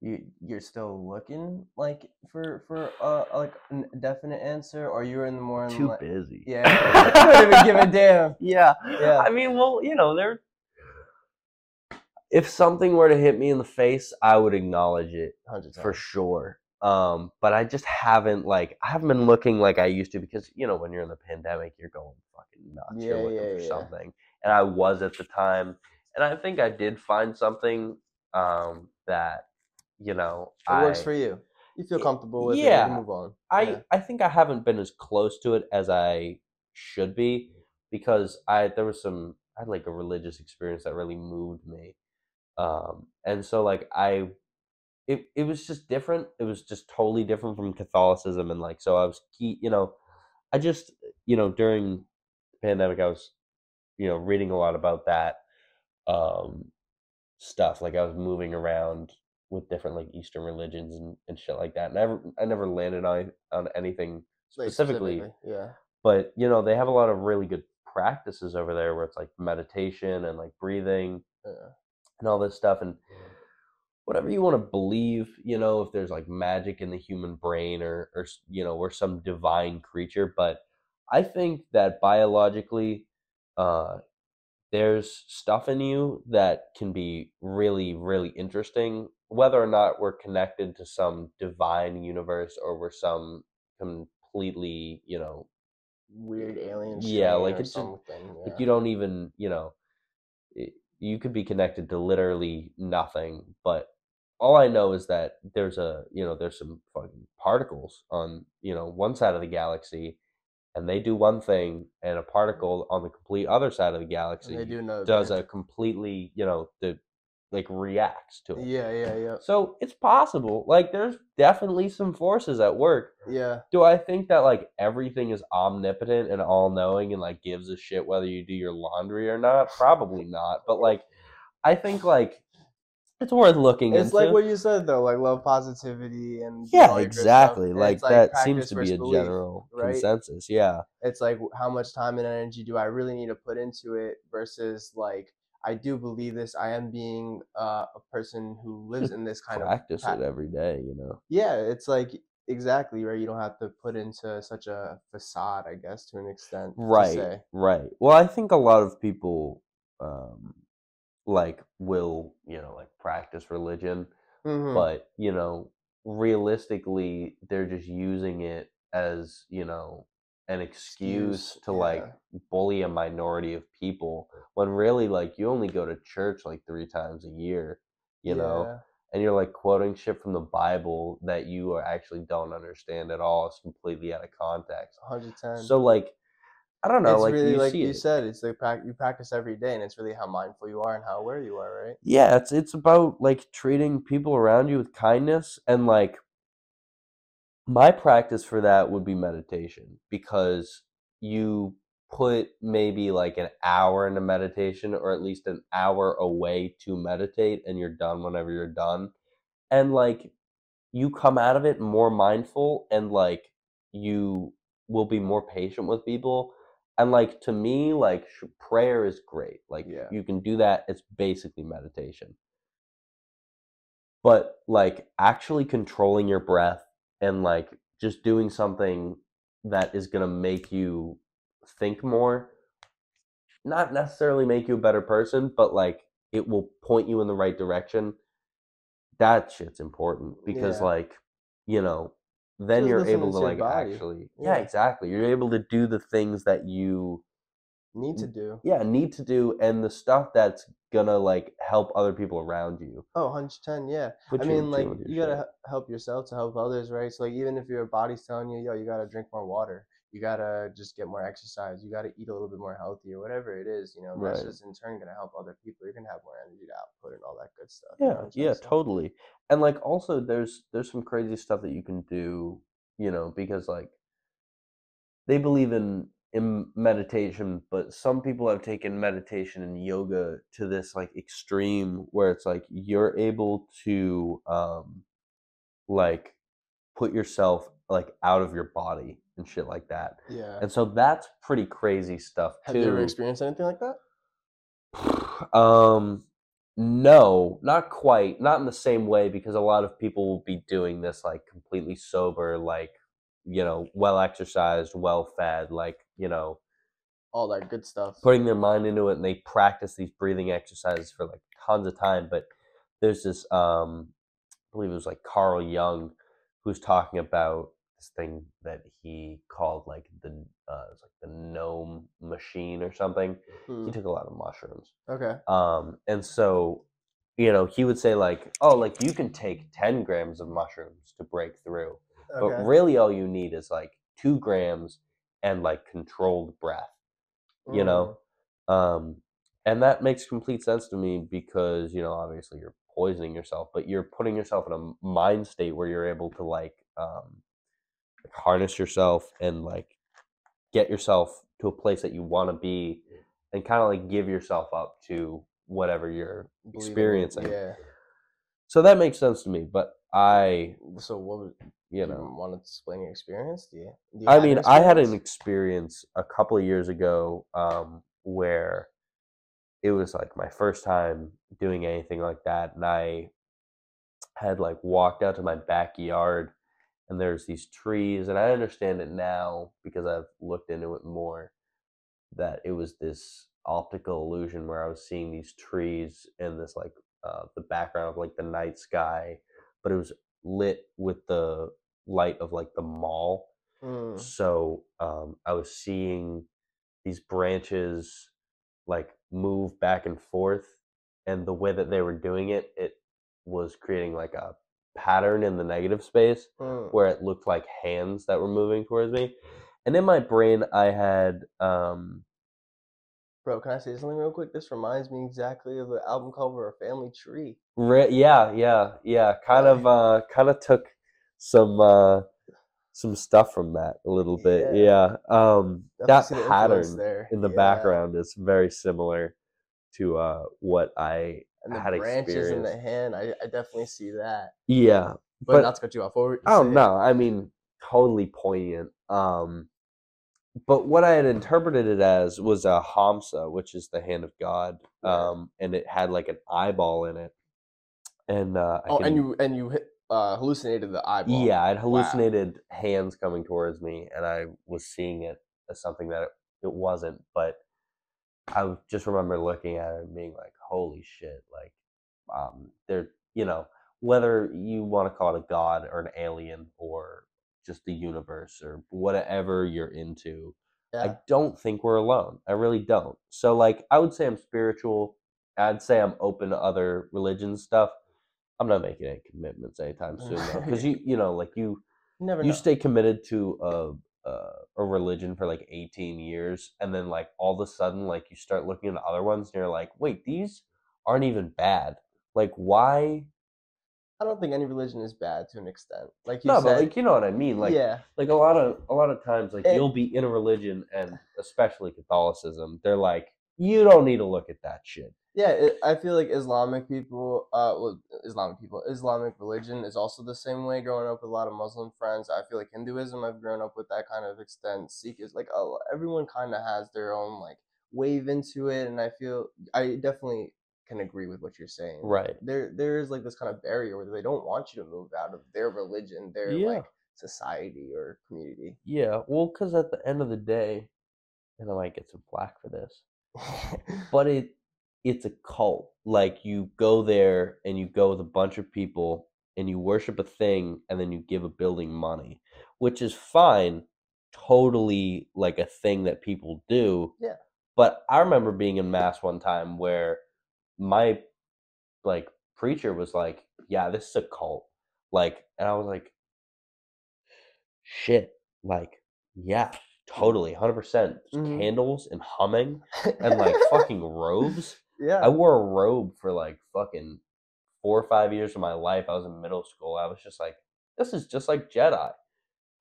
you you're still looking like for for uh like a definite answer, or you're in the more in too like, busy. yeah, couldn't even give a damn. Yeah. Yeah. I mean, well, you know, there. If something were to hit me in the face, I would acknowledge it Hundred for sure. Um, but I just haven't like I haven't been looking like I used to because you know when you're in the pandemic, you're going fucking nuts. Yeah, you're looking yeah, for yeah. something, and I was at the time, and I think I did find something um, that you know It works for you. You feel comfortable with it. yeah. You move on. I I think I haven't been as close to it as I should be because I there was some I had like a religious experience that really moved me, um, and so like I, it it was just different. It was just totally different from Catholicism, and like so I was key. You know, I just you know during the pandemic I was, you know, reading a lot about that, um, stuff. Like I was moving around with different like Eastern religions and, and shit like that. And I never I never landed on on anything Like, specifically, yeah. but you know they have a lot of really good practices over there where it's like meditation and like breathing Yeah. and all this stuff and whatever you want to believe you know if there's like magic in the human brain or or you know we're some divine creature but i think that biologically uh there's stuff in you that can be really really interesting whether or not we're connected to some divine universe or we're some completely you know Weird alien. Yeah, like, it's something. like you don't even you know it, you could be connected to literally nothing but all i know is that there's a you know there's some fucking particles on you know one side of the galaxy and they do one thing and a particle on the complete other side of the galaxy do does a completely you know the like reacts to it Yeah, yeah, yeah, so it's possible like there's definitely some forces at work yeah. do I think that like everything is omnipotent and all knowing and like gives a shit whether you do your laundry or not? Probably not. But like I think like it's worth looking into. It's into. like what you said though, like love positivity and yeah, all that good stuff. exactly. And Like, that seems to be a belief, general right? consensus. Yeah. It's like how much time and energy do I really need to put into it versus like I do believe this. I am being uh, a person who lives in this kind Practice of practice it every day, you know. yeah. It's like exactly right. You don't have to put into such a facade, I guess, to an extent. to Right. Right. Well, I think a lot of people um like will, you know, like practice religion Mhm. but you know realistically they're just using it as you know an excuse, to like bully a minority of people when really like you only go to church like three times a year you know and you're like quoting shit from the bible that you are actually don't understand at all it's completely out of context 110. so like i don't know it's like really you like you it. said. It's like you practice every day, and it's really how mindful you are and how aware you are, right? yeah it's it's about like treating people around you with kindness and like my practice for that would be meditation because you put maybe like an hour into meditation or at least an hour away to meditate and you're done whenever you're done and like you come out of it more mindful and like you will be more patient with people and like to me like sh- prayer is great like Yeah. you can do that it's basically meditation but like actually controlling your breath and like just doing something that is going to make you think more not necessarily make you a better person but like it will point you in the right direction that shit's important because Yeah. like you know then Just you're able to to like body. actually yeah Yeah. exactly you're able to do the things that you Need to do. yeah need to do and the stuff that's gonna like help other people around you Oh, 110, yeah. Put I mean, like you gotta help yourself to help others, right? So like even if your body's telling you, yo, you gotta drink more water, you gotta just get more exercise, you gotta eat a little bit more healthy or whatever it is, you know, that's Right. just in turn gonna help other people. You're gonna have more energy to output and all that good stuff. you know yeah yeah totally and like also there's there's some crazy stuff that you can do you know because like they believe in in meditation but some people have taken meditation and yoga to this like extreme where it's like you're able to um like put yourself like out of your body and shit like that Yeah. and so that's pretty crazy stuff Have too you ever experienced anything like that? um no not quite not in the same way because a lot of people will be doing this like completely sober like you know well exercised well fed like you know All that good stuff. putting their mind into it and they practice these breathing exercises for like tons of time but there's this um i believe it was like carl jung who's talking about this thing that he called like the uh it was like the gnome machine or something. He took a lot of mushrooms. Okay. um, and so, you know, he would say like, "Oh, like you can take ten grams of mushrooms to break through, but really all you need is like two grams and like controlled breath." You know, um, and that makes complete sense to me because you know, obviously you're poisoning yourself, but you're putting yourself in a mind state where you're able to like um, harness yourself and like get yourself to a place that you want to be and kind of like give yourself up to whatever you're believe in it, experiencing. Yeah. So that makes sense to me, but I, So what was you know, want to explain your experience? Do you? do you I mean, I had an experience? experience a couple of years ago um, where it was like my first time doing anything like that, and I had like walked out to my backyard, and there's these trees, and I understand it now because I've looked into it more. That it was this optical illusion where I was seeing these trees and this like uh, the background of like the night sky, but it was lit with the light of like the mall. Mm. So um, I was seeing these branches like move back and forth, and the way that they were doing it, it was creating like a pattern in the negative space Mm. where it looked like hands that were moving towards me. And in my brain, I had um, Bro, can I say something real quick? This reminds me exactly of the album cover of Family Tree. Re- yeah, yeah, yeah. Kind of, uh, kind of took some, uh, some stuff from that a little bit. Yeah. Yeah. Um, that see the influence pattern there. in the Yeah. background is very similar to uh what I. and the had branches in the hand. I, I definitely see that. Yeah. But, But- not to cut you off. What Oh no, I mean totally poignant. Um, but what I had interpreted it as was a hamsa, which is the hand of God, um, and it had like an eyeball in it. And uh, I Oh, can- and you and you uh, hallucinated the eyeball. Yeah, I'd Wow. hallucinated hands coming towards me, and I was seeing it as something that it, it wasn't. But I just remember looking at it and being like, "Holy shit!" Like, um, they're you know whether you want to call it a god or an alien or just the universe or whatever you're into. Yeah. I don't think we're alone. I really don't. So like I would say I'm spiritual. I'd say I'm open to other religions stuff. I'm not making any commitments anytime soon though, because you you know like you You never you know. stay committed to a, a a religion for like 18 years, and then like all of a sudden like you start looking at other ones, and you're like, wait, these aren't even bad. Like why? I don't think any religion is bad to an extent. Like you No, said, but like you know what I mean. Like yeah, like a lot of a lot of times like It- you'll be in a religion and especially catholicism they're like you don't need to look at that shit yeah. It, I feel like Islamic people, uh, well, Islamic people, Islamic religion is also the same way. Growing up with a lot of Muslim friends, I feel like Hinduism. I've grown up with that kind of extent. Sikh is like a, everyone kind of has their own like wave into it, and I feel I definitely can agree with what you're saying. right there there is like this kind of barrier where they don't want you to move out of their religion, their Yeah. like society or community. yeah well because at the end of the day and i might get some flack for this but it it's a cult like you go there and you go with a bunch of people and you worship a thing and then you give a building money which is fine totally like a thing that people do Yeah. but i remember being in mass one time where my like preacher was like yeah this is a cult like and i was like shit like yeah totally 100% Mhm. candles and humming and like fucking robes. Yeah. I wore a robe for like fucking four or five years of my life. I was in middle school. I was just like, this is just like Jedi.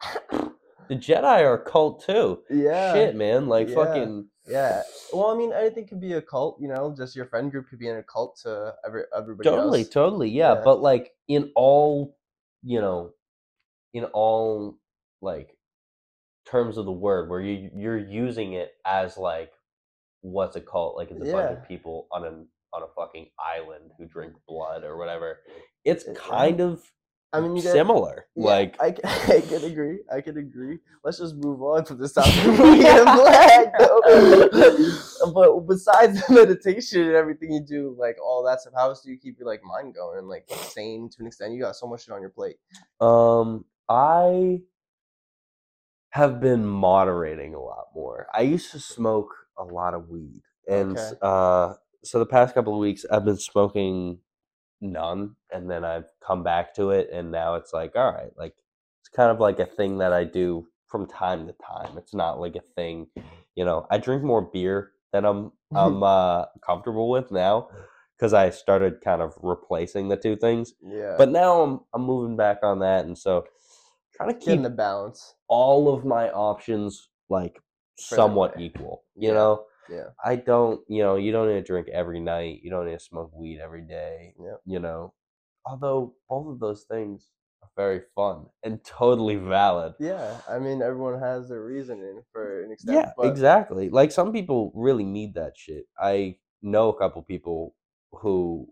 the Jedi are a cult too. yeah. Shit, man. Like Yeah. fucking Yeah. Well, I mean, anything could be a cult, you know, just your friend group could be in a cult to every everybody totally, else. totally, yeah. Yeah. But like in all, you know, in all like terms of the word, where you you're using it as like what's a cult? Like it's a bunch of people on an on a fucking island who drink blood or whatever. It's Yeah. kind of I mean, you get similar. yeah, Like I can agree. I can agree. Let's just move on from this topic. We get black, but besides the meditation and everything you do, like all that stuff, how else do you keep your like mind going and like sane to an extent? You got so much shit on your plate. Um, I have been moderating a lot more. I used to smoke a lot of weed, and Okay. uh, so the past couple of weeks I've been smoking none, and then I've come back to it, and now it's like, all right, like it's kind of like a thing that I do from time to time. It's not like a thing, you know. I drink more beer than I'm I'm uh, comfortable with now because I started kind of replacing the two things Yeah. but now I'm I'm moving back on that, and so trying to getting keep the balance. all of my options like somewhat equal. You Yeah. know, Yeah. I don't. You know, you don't need to drink every night. You don't need to smoke weed every day. Yep. You know, although both of those things are very fun and totally valid. Yeah. I mean, everyone has their reasoning for an extent. Yeah, but exactly. Like some people really need that shit. I know a couple people who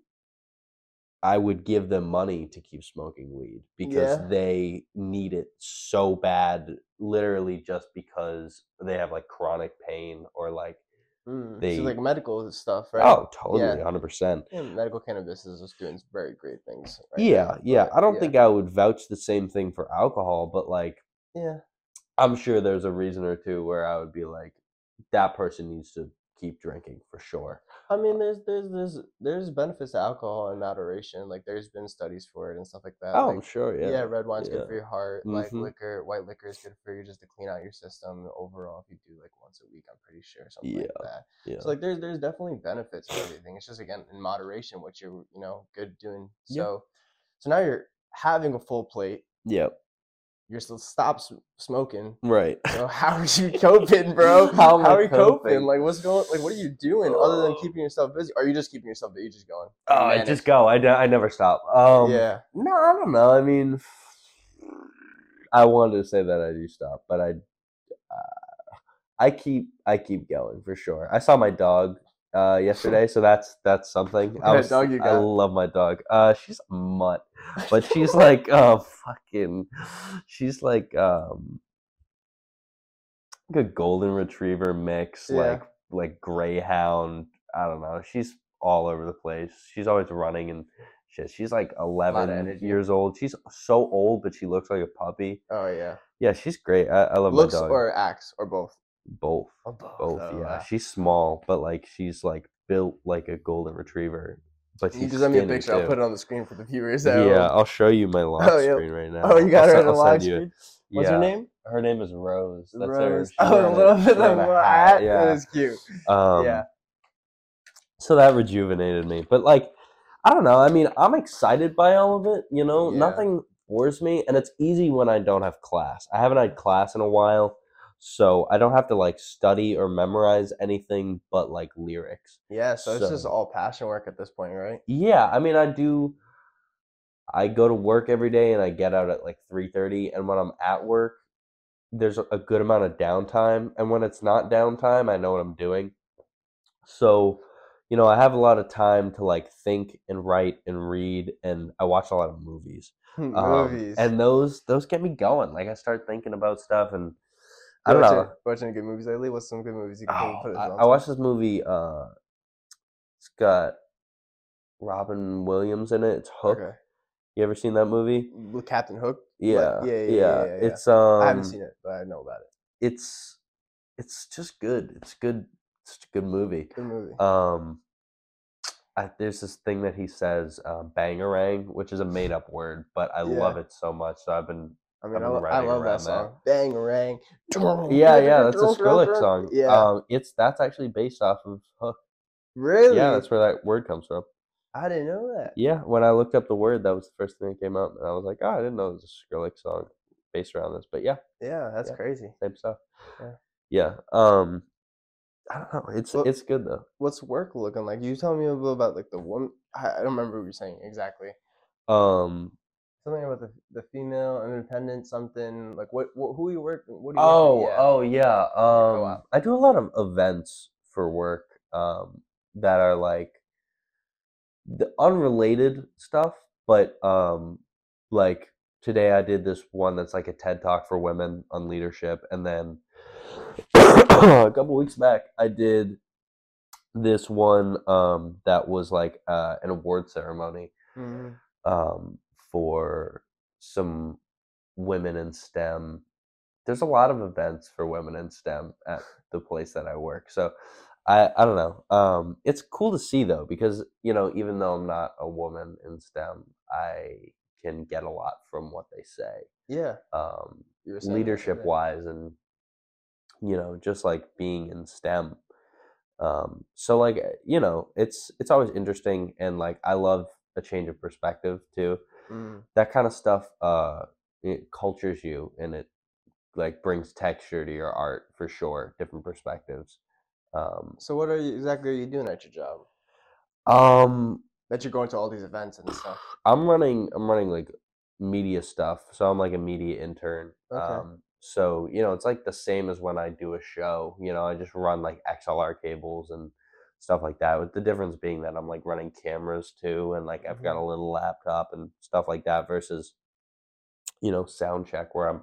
I would give them money to keep smoking weed because Yeah. they need it so bad, literally just because they have like chronic pain or like Mm. They- so like medical stuff, right? Oh, totally, Yeah. hundred percent. Yeah, medical cannabis is just doing very great things. right Yeah, now, yeah. but I don't yeah. think I would vouch the same thing for alcohol, but like Yeah, I'm sure there's a reason or two where I would be like, that person needs to keep drinking for sure. I mean, there's there's there's there's benefits to alcohol in moderation. Like there's been studies for it and stuff like that. Oh, I'm sure. yeah. Yeah. red wine's yeah. good for your heart. Like Mhm. liquor, white liquor is good for you just to clean out your system overall. If you do like once a week, I'm pretty sure something like Yeah, that. Yeah. So like there's there's definitely benefits to everything. It's just again in moderation what you're you know good doing. Yeah. So so now you're having a full plate. Yep. You're still stop smoking. Right. So how are you coping, bro? How I are you coping? coping? Like what's going? Like what are you doing other than keeping yourself busy? Are you just keeping yourself busy? You just going? Oh, I just go. I never stop. Um, yeah. No, I don't know. I mean, I wanted to say that I do stop, but I, uh, I keep I keep going for sure. I saw my dog uh, yesterday, so that's that's something. I was, dog you I love my dog. Uh, she's a mutt, but she's like uh fucking. She's like um, like a golden retriever mix, Yeah. like like greyhound. I don't know. She's all over the place. She's always running and shit. She's like eleven years old. She's so old, but she looks like a puppy. Oh yeah. Yeah, she's great. I, I love Looks my dog. or acts or both. both, Oh, both. both. oh, yeah, wow. she's small, but like she's like built like a golden retriever. But You she's just send me a skinny, picture. I'll put it on the screen for the viewers. at Yeah, home. I'll show you my live Oh, yeah. screen right now. Oh, you got I'll her se- on the live send screen. What's yeah, her name? Her name is Rose. That's. Rose. She's Oh, a a- little bit of wearing a a hat, hat. Yeah. That is cute. Um, yeah. So that rejuvenated me. But like, I don't know. I mean, I'm excited by all of it. You know, Yeah. nothing bores me, and it's easy when I don't have class. I haven't had class in a while, so I don't have to like study or memorize anything but like lyrics. Yeah. So it's just So- all passion work at this point, right? Yeah, I mean, I do. I go to work every day and I get out at like three thirty. And when I'm at work, there's a- good amount of downtime. And when it's not downtime, I know what I'm doing. So, you know, I have a lot of time to like think and write and read, and I watch a lot of movies. Um, Movies. and those those get me going. Like I start thinking about stuff, and I don't watching- know. Watching any good movies lately? What's some good movies you can Oh, put I, I watched this movie. Uh, it's got Robin Williams in it. It's Hook. Okay. You ever seen that movie? With Captain Hook. Yeah, yeah, yeah, yeah, yeah, yeah. It's um, I haven't seen it, but I know about it. It's it's just good. It's good. It's a good movie. Good movie. Um, I, there's this thing that he says, uh, "bangarang," which is a made up word, but I love it so much. So I've been I mean, I, I love that that. song. Bangarang. yeah, yeah. That's a Skrillex song. Yeah. Um, it's that's actually based off of Hook. really? Yeah, that's where that word comes from. I didn't know that. Yeah, when I looked up the word, that was the first thing that came up, and I was like, oh, I didn't know it was a Skrillex song based around this. But yeah, Yeah, that's Yeah. crazy. same stuff. Yeah. Yeah. Um, I don't know. It's Well- it's good though. What's work looking like? You tell me a little about like the one. I, I don't remember what you're saying exactly. Um. Something about the the female independent something like what, what who you work what do you Oh. work? Yeah. Oh yeah. Um. out. I do a lot of events for work. Um. That are like the unrelated stuff, but um, like today I did this one that's like a TED talk for women on leadership, and then a couple weeks back I did this one um that was like uh an award ceremony Mhm. um for some women in STEM. There's a lot of events for women in STEM at the place that I work. So I I don't know. Um it's cool to see though because you know even though I'm not a woman in STEM, I can get a lot from what they say. Yeah. Um leadership wise and you know just like being in stem um so like uh, you know it's it's always interesting and like i love a change of perspective too Mhm. that kind of stuff uh it cultures you and it like brings texture to your art for sure different perspectives um So what are you exactly are you doing at your job? um That you're going to all these events and stuff. i'm running i'm running like media stuff so i'm like a media intern Okay. um so you know it's like the same as when i do a show you know i just run like xlr cables and stuff like that with the difference being that i'm like running cameras too and like i've got a little laptop and stuff like that versus you know sound check where i'm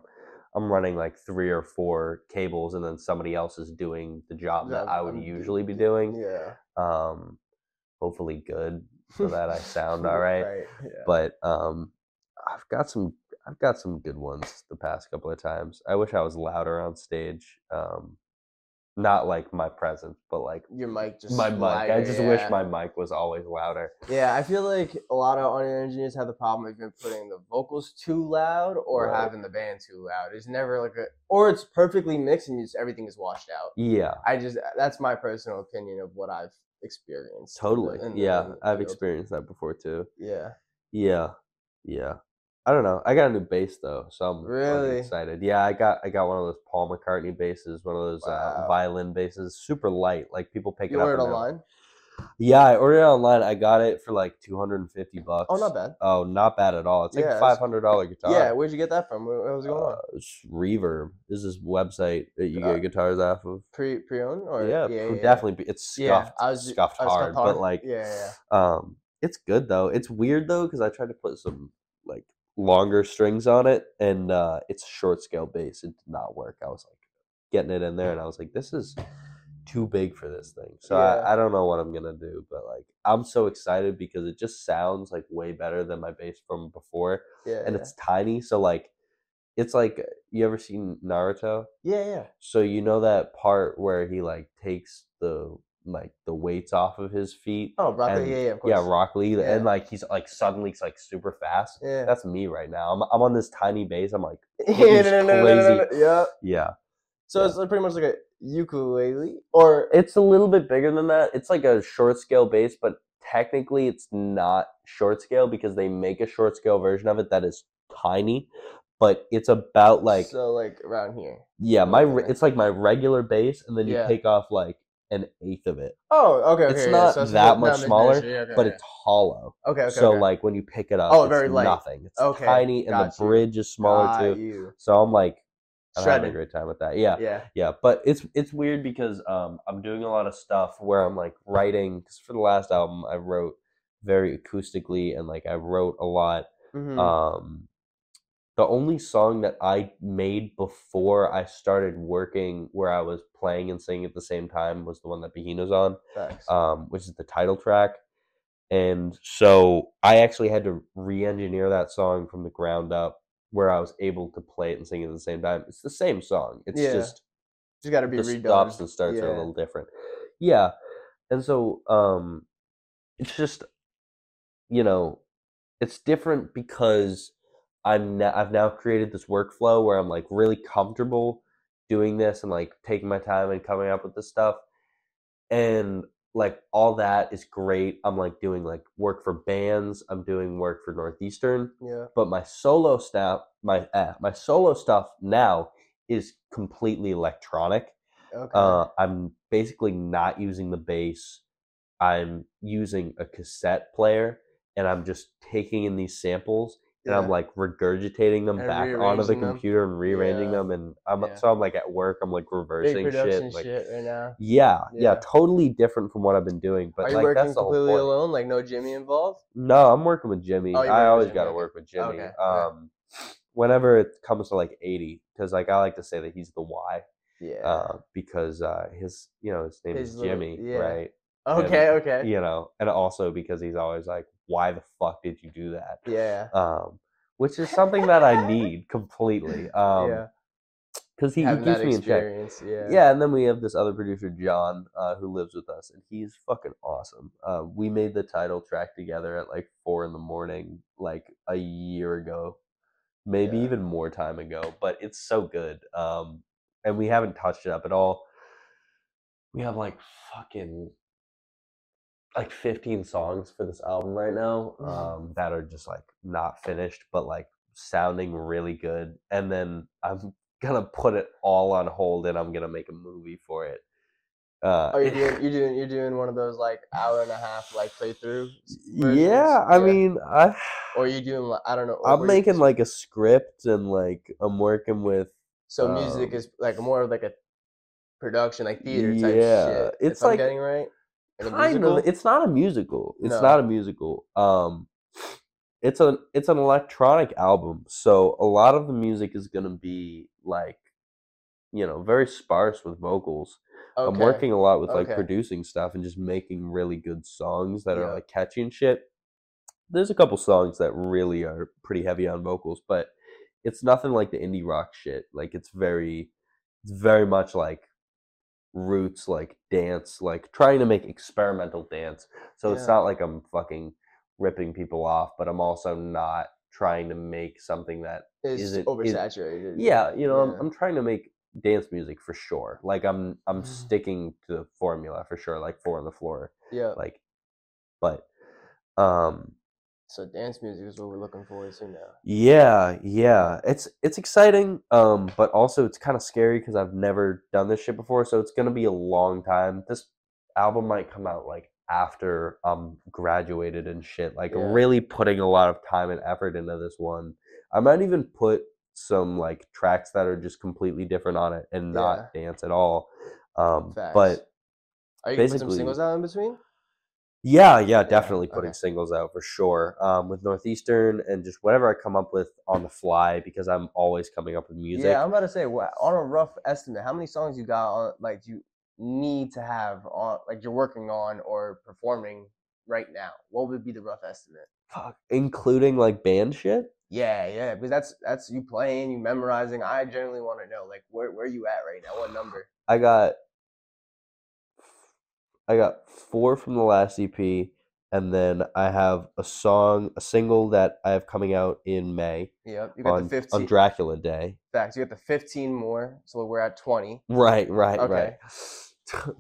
I'm running like three or four cables, and then somebody else is doing the job that I would I'm usually be doing. Yeah. Um, hopefully good, so that I sound all right. Right. Yeah. But um, I've got some I've got some good ones the past couple of times. I wish I was louder on stage. Um, not like my presence, but like Your mic just my mic. I just wish my mic was always louder. Yeah, I feel like a lot of audio engineers have the problem of either putting the vocals too loud or Right. having the band too loud. It's never like a, or it's perfectly mixed and just everything is washed out. Yeah, I just that's my personal opinion of what I've experienced. in the- totally. in the- yeah, in the I've field. experienced that before too. Yeah, Yeah, yeah. I don't know. I got a new bass though, so I'm Really? excited. Yeah, I got I got one of those Paul McCartney basses, one of those uh, violin basses, super light. Like people pick you it up. ordered online? Yeah, I ordered it online. I got it for like 250 bucks. Oh, not bad. Oh, not bad at all. It's like Yeah, a five hundred dollar guitar. Yeah, where'd you get that from? What, was going on? Uh, it's Reverb is this website that you Uh, get guitars off of. Pre pre owned or yeah, yeah, yeah, definitely. It's Yeah, scuffed, I was scuffed I was hard, but like, yeah, yeah, um, it's good though. It's weird though because I tried to put some like longer strings on it, and uh, it's a short scale bass. It did not work. I was like getting it in there, and I was like, this is too big for this thing. So Yeah. I, I don't know what I'm gonna do, but like I'm so excited because it just sounds like way better than my bass from before, yeah, and yeah. it's tiny. So like, it's like you ever seen Naruto? yeah, yeah. So you know that part where he like takes the like the weights off of his feet. Oh, Rock Lee, and- yeah, yeah, of course. Yeah, Rock Lee, Yeah. and like he's like suddenly he's like super fast. Yeah. That's me right now. I'm I'm on this tiny base. I'm like, yeah, no, no, no, yeah. yeah. So Yeah. it's pretty much like a ukulele, or It's a little bit bigger than that. It's like a short scale bass, but technically it's not short scale because they make a short scale version of it that is tiny, but it's about like so like around here. yeah, my re- it's like my regular bass, and then you Yeah. take off like an eighth of it, Oh, okay, okay. It's yeah, not so it's that much smaller, yeah, okay, but it's hollow. okay, okay. so like when you pick it up, Oh, it's very light. nothing. It's Okay, tiny, and the you. bridge is smaller Got too. You. So I'm like, I'm having a great time with that. Yeah, Yeah. yeah. But it's it's weird because um I'm doing a lot of stuff where I'm like writing. Because for the last album, I wrote very acoustically and like I wrote a lot. Mhm. Um, the only song that I made before I started working, where I was playing and singing at the same time, was the one that Bahina's on um, which is the title track. And so I actually had to re-engineer that song from the ground up, where I was able to play it and sing it at the same time. It's the same song. It's Yeah. just Just got to be the redone. stops and starts are a little different. Yeah, and so um, it's just you know, it's different because I'm na- I've now created this workflow where I'm like really comfortable doing this and like taking my time and coming up with this stuff, and like all that is great. I'm like doing like work for bands. I'm doing work for Northeastern Yeah. but my solo stuff my eh, my solo stuff now is completely electronic Okay. uh i'm basically not using the bass i'm using a cassette player and i'm just taking in these samples and i'm like regurgitating them And back onto the rearranging them. computer and rearranging Yeah. them and i'm Yeah. so i'm like at work i'm like reversing shit like shit right yeah, yeah Yeah. totally different from what i've been doing but Are you like working completely alone? Like no Jimmy involved? No, I'm working with Jimmy. Oh, I always got to work with Jimmy. Okay, yeah. Um, whenever it comes to like 80, because like I like to say that he's the Y, Yeah. uh, because uh, his you know his name His is Jimmy, yeah. right? okay. and, Okay. You know, and also because he's always like, "Why the fuck did you do that?" Yeah. Um, which is something that I need completely. Um, yeah. because he, he keeps me in check. experience. Yeah. Yeah, and then we have this other producer, John, uh, who lives with us, and he's fucking awesome. Uh, we made the title track together at like four in the morning, like a year ago, maybe Yeah. even more time ago. But it's so good, um, and we haven't touched it up at all. We have like fucking like 15 songs for this album right now Mhm. um, that are just like not finished, but like sounding really good. And then I'm gonna put it all on hold and I'm gonna make a movie for it. Uh, Oh, you're doing you're doing you're doing one of those like hour and a half like playthrough. versions? yeah, I mean, I Or you doing like I don't know. or I'm you- making like a script and like I'm working with so music um, is like more of like a production like theater type Yeah, shit. it's if I'm like- getting right. Like kind of. It's not a musical. It's No. not a musical. Um, it's a it's an electronic album, so a lot of the music is gonna be like you know very sparse with vocals. I'm working a lot with like okay. producing stuff and just making really good songs that Yeah. are like catchy and shit. There's a couple songs that really are pretty heavy on vocals, but it's nothing like the indie rock shit. Like it's very it's very much like roots like dance, like trying to make experimental dance. So it's not like I'm fucking ripping people off, but I'm also not trying to make something that It's is it- is- oversaturated. yeah, you know, Yeah. I'm, I'm trying to make dance music for sure. Like I'm I'm Mhm. sticking to the formula for sure, like four on the floor. yeah. Like but um So dance music is what we're looking forward to now. yeah, yeah. It's it's exciting, um, but also it's kind of scary because I've never done this shit before, so it's gonna be a long time. This album might come out like after I'm graduated and shit. Like Yeah. really putting a lot of time and effort into this one. I might even put some like tracks that are just completely different on it and not dance at all. Um, Facts. but Are you gonna put some singles out in between? Yeah, yeah, definitely putting okay. singles out for sure. Um, with Northeastern and just whatever I come up with on the fly because I'm always coming up with music. Yeah, I'm about to say, what on a rough estimate, how many songs you got on like you need to have on like you're working on or performing right now? What would be the rough estimate? Fuck, including like band shit. Yeah, yeah, because that's that's you playing, you memorizing. I generally want to know like where where you at right now, what number? I got, I got four from the last EP, and then I have a song, a single that I have coming out in May Yep, you got on, the 15 on Dracula Day. facts. You got the 15 more, so we're at 20. Right, right, Okay. right.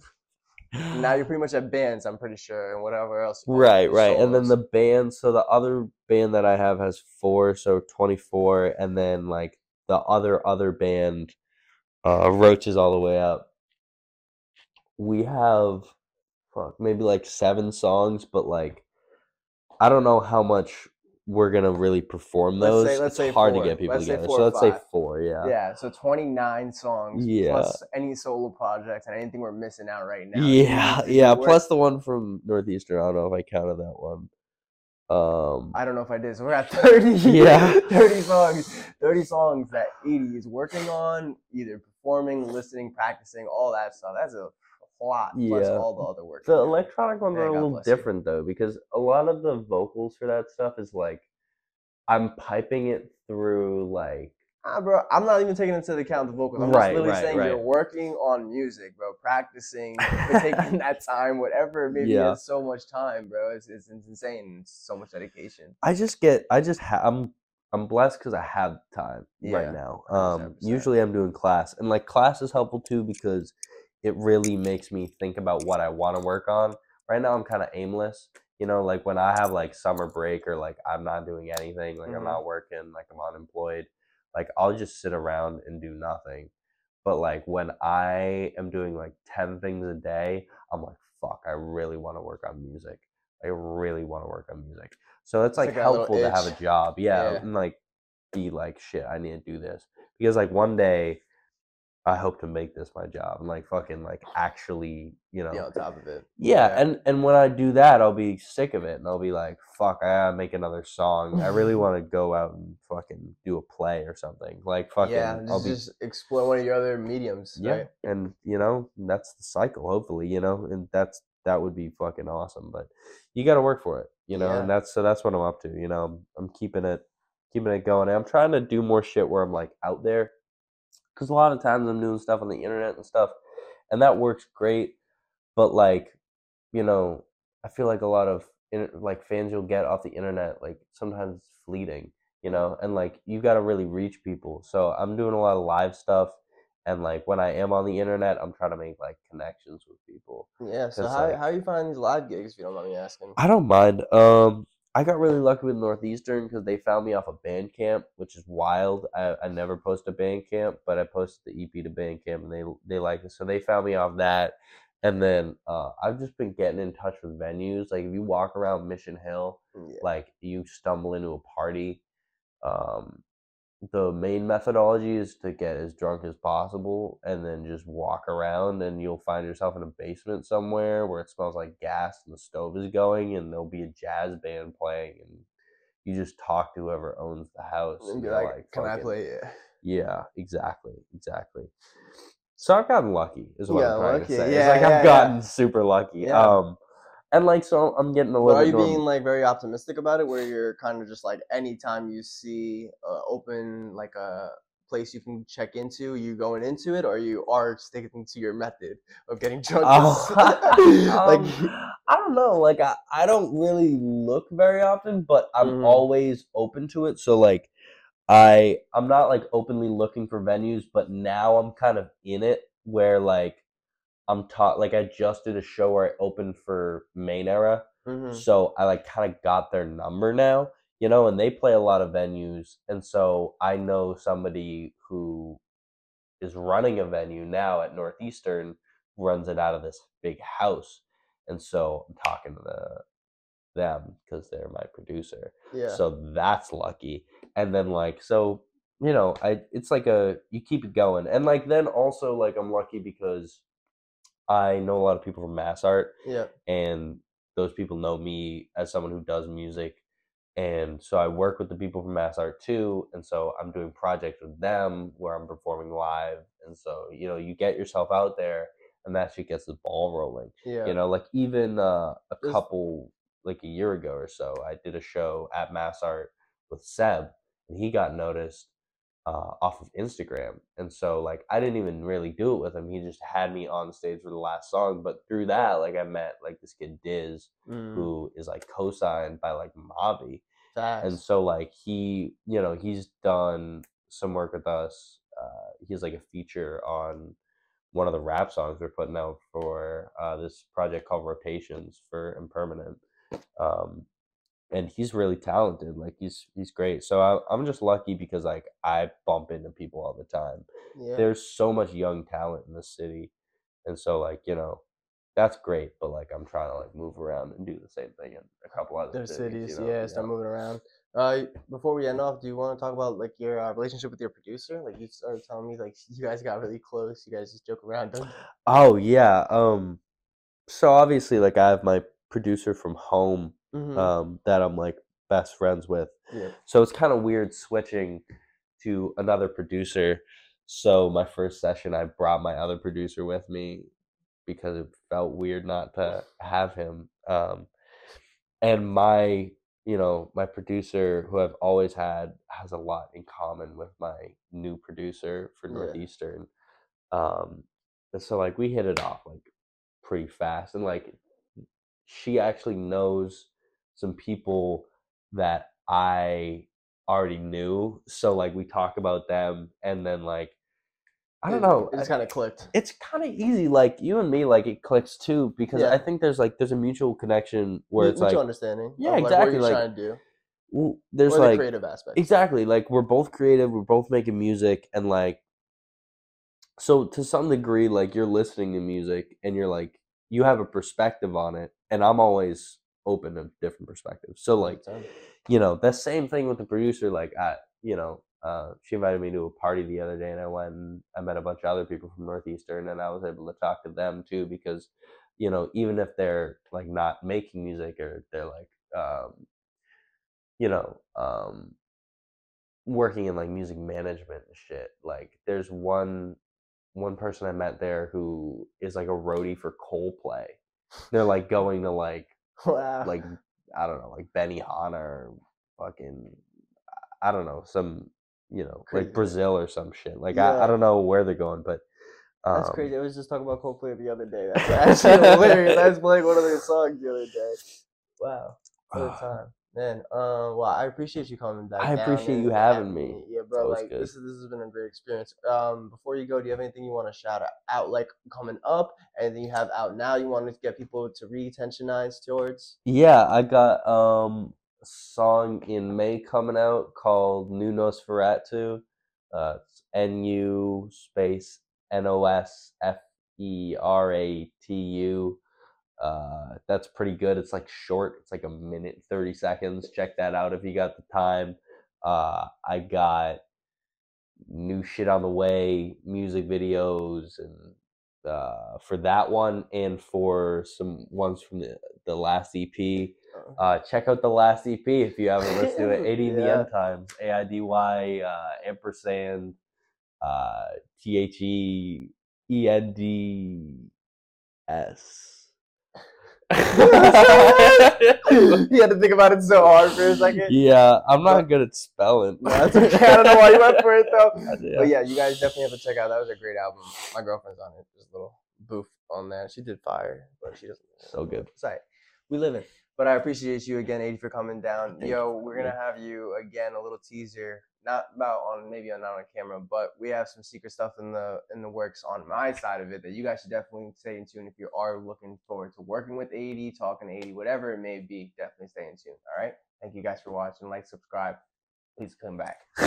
Now you're pretty much at bands, I'm pretty sure, and whatever else. Right, right. And then the band, so the other band that I have has four, so 24. And then like the other, other band, uh, Roaches All the Way Up. We have, fuck, maybe like seven songs, but like, I don't know how much we're gonna really perform Let's those. say- let's it's say hard four. to get people Let's together. So let's say four, yeah. Yeah, so 29 songs Yeah. plus any solo projects and anything we're missing out right now. Yeah, yeah. Plus the one from Northeastern. I don't know if I counted that one. Um, I don't know if I did. So we're at 30. Yeah. 30 songs. 30 songs that Edie is working on, either performing, listening, practicing, all that stuff. That's a lot. Plus Yeah. all the other work. The electronic ones are a God little bless you. different though, because a lot of the vocals for that stuff is like I'm piping it through like Ah, bro, I'm not even taking into account the vocals. I'm Right, just literally right, saying you're working on music, bro. Practicing, taking that time, whatever. Maybe Yeah. it's so much time, bro. It's, it's, it's insane. It's so much dedication. I just get I just ha- I'm I'm blessed because I have time Yeah, right now. 100%. Um, usually I'm doing class, and like class is helpful too because it really makes me think about what I want to work on. Right now I'm kind of aimless. You know, like when I have like summer break or like I'm not doing anything, like I'm Mhm. not working, like I'm unemployed, like I'll just sit around and do nothing. But like when I am doing like 10 things a day, I'm like, fuck, I really want to work on music. I really want to work on music. So it's It's like like helpful to have a job. Yeah, Yeah. And like be like, shit, I need to do this. Because like one day I hope to make this my job and like fucking like actually, you know. Be on top of it. Yeah, Yeah. and and when I do that, I'll be sick of it, and I'll be like, "Fuck, I gotta make another song. I really want to go out and fucking do a play or something. Like fucking, yeah, I'll just, be just explore one of your other mediums. yeah, right? and you know that's the cycle. Hopefully, you know, and that's that would be fucking awesome. But you got to work for it, you know, and that's so that's what I'm up to. You know, I'm, I'm keeping it keeping it going. And I'm trying to do more shit where I'm like out there, because a lot of times I'm doing stuff on the internet and stuff, and that works great. But like, you know, I feel like a lot of like fans you'll get off the internet, like sometimes it's fleeting, you know, and like you've got to really reach people. So I'm doing a lot of live stuff, and like when I am on the internet, I'm trying to make like connections with people. Yeah. So how like- how you find these live gigs? If you don't mind me asking. I don't mind. Um, I got really lucky with Northeastern because they found me off of Bandcamp, which is wild. I, I never post a Bandcamp, but I posted the EP to Bandcamp, and they they like it. So they found me off that, and then uh, I've just been getting in touch with venues. Like if you walk around Mission Hill, Yeah. like you stumble into a party um the main methodology is to get as drunk as possible and then just walk around and you'll find yourself in a basement somewhere where it smells like gas and the stove is going and there'll be a jazz band playing and you just talk to whoever owns the house and be they're like, "Can I play it?" Yeah, exactly, exactly. So I've gotten lucky, is what Yeah, I'm trying lucky. to say. Yeah, it's like yeah, I've gotten super lucky. Um, and like so, I'm getting a little. are you norm- being like very optimistic about it, where you're kind of just like anytime you see uh, open like a place you can check into, you going into it, or you are sticking to your method of getting drunk? Oh, like um, I don't know. Like I, I don't really look very often, but I'm Mhm. always open to it. So like I I'm not like openly looking for venues, but now I'm kind of in it where like I'm taught like I just did a show where I opened for Main Era. Mhm. So I like kind of got their number now, you know, and they play a lot of venues. And so I know somebody who is running a venue now at Northeastern, runs it out of this big house. And so I'm talking to the, them because they're my producer. yeah, So that's lucky. And then like so, you know, I it's like a you keep it going. And like then also like I'm lucky because I know a lot of people from MassArt yeah, and those people know me as someone who does music and so i work with the people from MassArt too and so i'm doing projects with them where i'm performing live and so you know you get yourself out there and that shit gets the ball rolling yeah. you know like even uh, a There's- couple like a year ago or so i did a show at MassArt with seb and he got noticed uh, off of instagram and so like i didn't even really do it with him he just had me on stage for the last song but through that like i met like this kid diz Mm, who is like co-signed by like mavi and so like he you know he's done some work with us uh he has like a feature on one of the rap songs we're putting out for uh this project called rotations for impermanent um and he's really talented like he's he's great so I, i'm just lucky because like i bump into people all the time yeah. there's so much young talent in the city and so like you know that's great but like i'm trying to like move around and do the same thing in a couple other cities, cities, you know? yeah, start moving around. Uh, before we end off, do you want to talk about like your uh, relationship with your producer? Like you started telling me, like you guys got really close. You guys just joke around. Don't Oh yeah. Um so obviously like I have my producer from home Mhm. um that I'm like best friends with. Yeah. So it's kind of weird switching to another producer. So my first session I brought my other producer with me because it felt weird not to have him. Um and my you know my producer who i've always had has a lot in common with my new producer for Yeah. northeastern um and so like we hit it off like pretty fast and like she actually knows some people that i already knew so like we talk about them and then like i don't It- know It's kind of clicked. it's kind of easy like you and me like it clicks too because Yeah. i think there's like there's a mutual connection where it's mutual like understanding. Yeah, exactly, What you're like, trying to do, there's or the like creative aspect. exactly like we're both creative we're both making music and like so to some degree like you're listening to music and you're like you have a perspective on it and i'm always open to different perspectives. So like you know the same thing with the producer like I, you know uh, she invited me to a party the other day and i went and i met a bunch of other people from northeastern and i was able to talk to them too because you know even if they're like not making music or they're like um, you know um, working in like music management and shit like there's one one person i met there who is like a roadie for coldplay. They're like going to like wow. like I don't know, like Benny Hanna or fucking I don't know, some you know, Crazy. like Brazil or some shit. Like I, Yeah. I don't know where they're going, but um, That's crazy. I was just talking about Coldplay the other day. That's actually hilarious. I was playing one of their songs the other day. Wow. What a time. Man, um, well, I appreciate you coming back. I appreciate you having me. Yeah, bro. Like good. this, is, this has been a great experience. Um, before you go, do you have anything you want to shout out, like coming up? Anything you have out now? You want to get people to re-tensionize towards? yeah, I got um a song in May coming out called New Nosferatu. Uh, N U space N O S F E R A T U. Uh, that's pretty good. It's like short. It's like a minute thirty seconds. Check that out if you got the time. Uh, I got new shit on the way, music videos, and uh, for that one, and for some ones from the the last EP. Uh, check out the last EP if you haven't listened to it. ADVN Yeah. times A I D Y uh, ampersand uh, T H E E N D S. you had to think about it so hard for a second. Yeah, I'm not good at spelling. No, that's okay. I don't know why you went for it though. Yeah. But yeah, you guys definitely have to check out. That was a great album. My girlfriend's on it. There's a little boof on there. She did fire, but she doesn't. So good. It's right. We live in. But I appreciate you again, 80, for coming down. Yo, we're gonna have you again a little teaser. Not about on maybe not on camera, but we have some secret stuff in the in the works on my side of it that you guys should definitely stay in tune if you are looking forward to working with 80, talking to 80, whatever it may be. Definitely stay in tune. All right. Thank you guys for watching. Like, subscribe. Please come back.